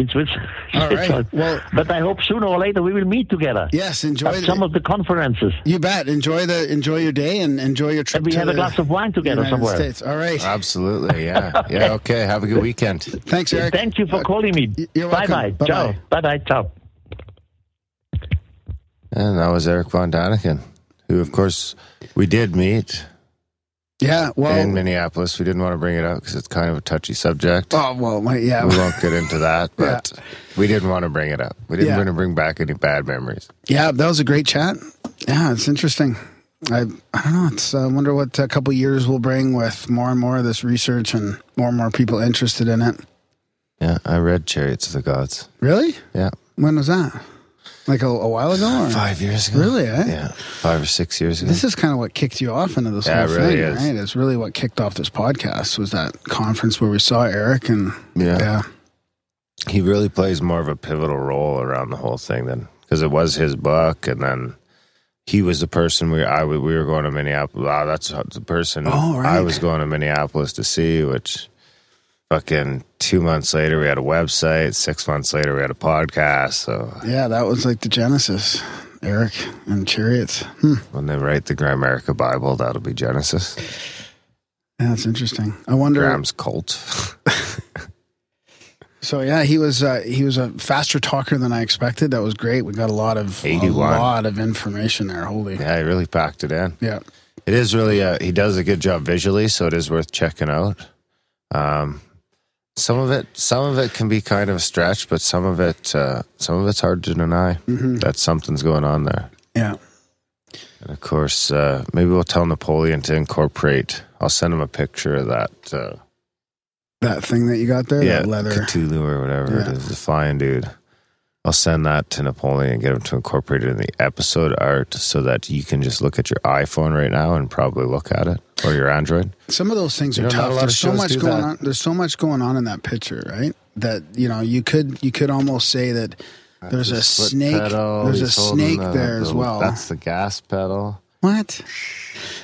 in Switzerland. All right. Well- but I hope sooner or later we will meet together. Yes, enjoy At some of the conferences. you bet. Enjoy the enjoy your day and enjoy your trip And we to have a glass of wine together United somewhere. States. All right. Absolutely. Yeah. Yeah. Okay. Have a good weekend. Thanks, Eric. Thank you for Uh, calling me. you're bye welcome. bye. Ciao. Bye-bye. Bye bye. Ciao. And that was Erich Von Däniken, who, of course, we did meet Yeah. Well. in Minneapolis. We didn't want to bring it up because it's kind of a touchy subject. oh well. My, yeah. We won't get into that, Yeah. but we didn't want to bring it up. We didn't Yeah. want to bring back any bad memories. Yeah, that was a great chat. Yeah, it's interesting. I I don't know. It's I wonder what a couple years will bring with more and more of this research and more and more people interested in it. Yeah, I read Chariots of the Gods. Really? Yeah, When was that? Like a, a while ago? Or? five years ago. Really? Eh? Yeah, five or six years ago. This is kind of what kicked you off into this Yeah, whole really thing, is. right? It's really what kicked off this podcast was that conference where we saw Eric and yeah. yeah, he really plays more of a pivotal role around the whole thing than because it was his book, and then he was the person we I we were going to Minneapolis. Wow, that's the person Oh, right. I was going to Minneapolis to see. Which fucking two months later we had a website. Six months later we had a podcast. So yeah, that was like the genesis. Eric and chariots. Hmm. when they write the Grimerica Bible, that'll be Genesis. Yeah, that's interesting. I wonder. Graham's cult. So yeah, he was uh, he was a faster talker than I expected. That was great. We got a lot of 81. a lot of information there. Holy yeah, he really packed it in. yeah. It is really uh, he does a good job visually, so it is worth checking out. Um, some of it, some of it can be kind of a stretch, but some of it, uh, some of it's hard to deny that something's going on there. Yeah. And of course, uh, maybe we'll tell Napoleon to incorporate. I'll send him a picture of that. Uh, That thing that you got there, yeah, that leather. Cthulhu or whatever Yeah. it is, the flying dude. I'll send that to Napoleon and get him to incorporate it in the episode art so that you can just look at your iPhone right now and probably look at it or your Android. Some of those things You are know, tough. There's so much going that. on. There's so much going on in that picture, right? That you know, you could you could almost say that there's a snake. pedal, there's a he's holding snake the- there as well. That's the gas pedal. what?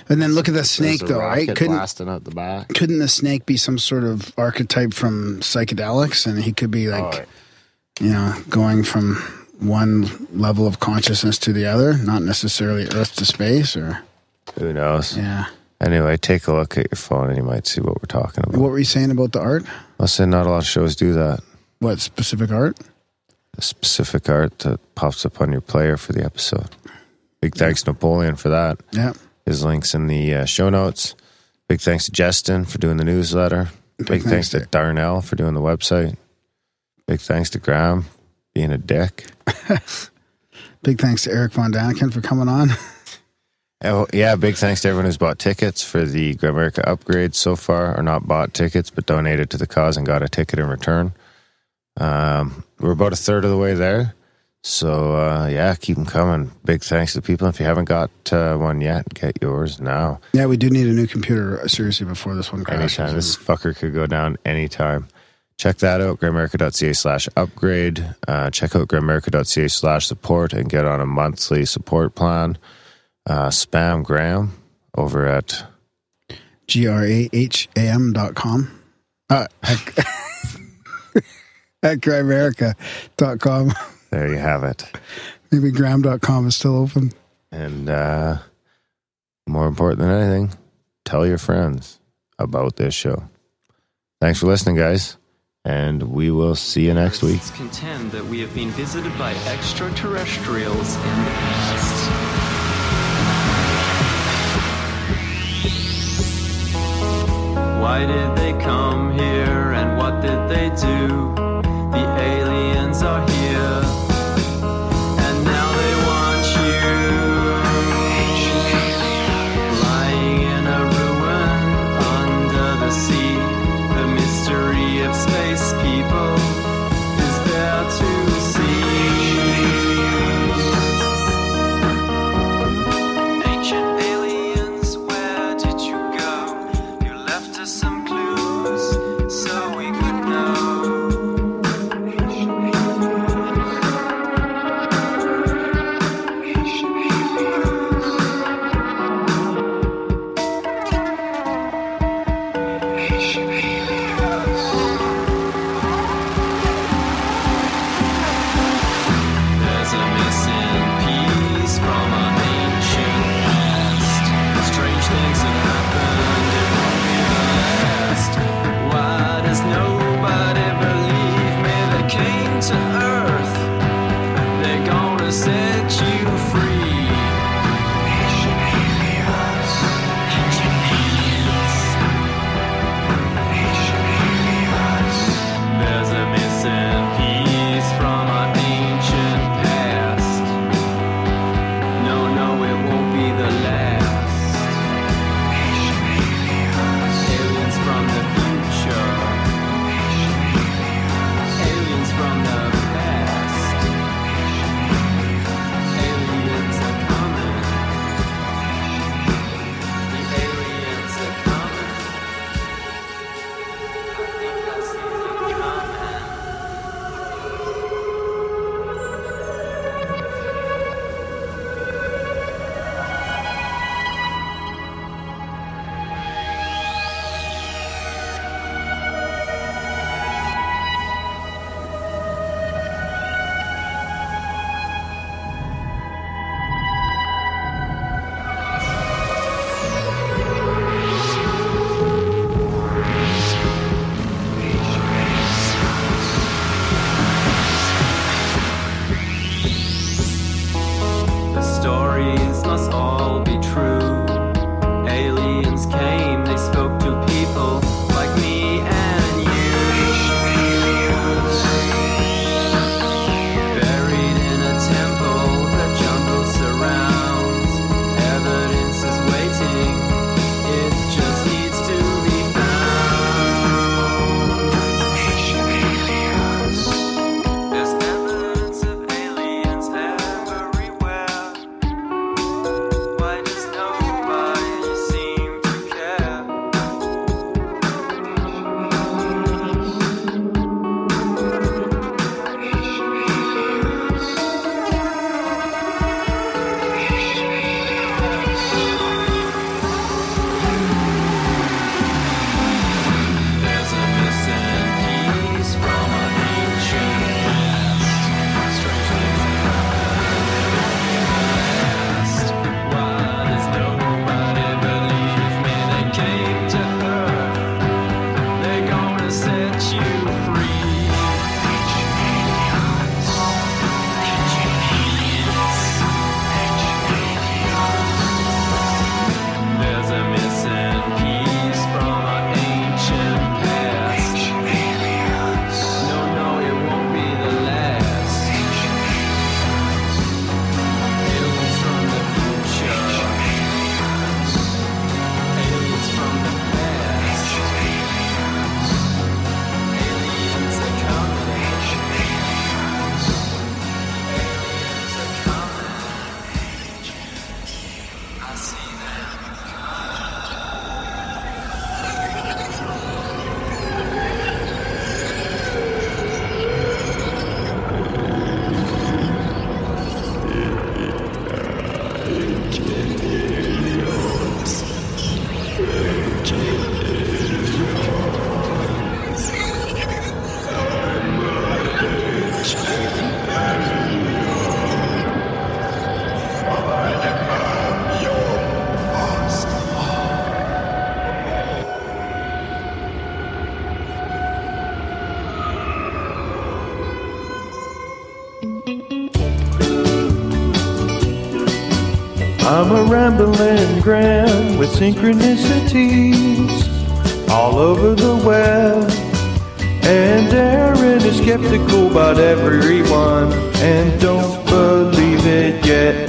And then look at the snake a though, right? Couldn't blasting out the back. couldn't the snake be some sort of archetype from psychedelics, and he could be like, Oh, you know, going from one level of consciousness to the other, not necessarily Earth to space, or who knows? yeah. Anyway, take a look at your phone and you might see what we're talking about. What were you saying about the art? I'll say not a lot of shows do that. What specific art? The specific art that pops up on your player for the episode. Big thanks Napoleon for that. Yeah. His links in the uh, show notes. Big thanks to Justin for doing the newsletter. Big, Big thanks, thanks to- Darnell for doing the website. Big thanks to Graham being a dick. Big thanks to Erich Von Däniken for coming on. Oh, yeah, big thanks to everyone who's bought tickets for the Grimerica upgrade so far, or not bought tickets, but donated to the cause and got a ticket in return. Um, we're about a third of the way there. So, uh, yeah, keep them coming. Big thanks to people. If you haven't got uh, one yet, get yours now. Yeah, we do need a new computer uh, seriously before this one crashes. Anytime. This fucker could go down anytime. Check that out, grimerica.ca slash upgrade. Uh, check out grimerica.ca slash support and get on a monthly support plan. Uh, spam Graham over at G R A H A M dot com. Uh, at, at. There you have it. Maybe Graham dot com is still open. And uh, more important than anything, tell your friends about this show. Thanks for listening, guys. And we will see you next week. Contend that we have been visited by extraterrestrials in the past. Why did they come here and what did they do? Rambling Graham with synchronicities all over the web. And Aaron is skeptical about everyone and don't believe it yet.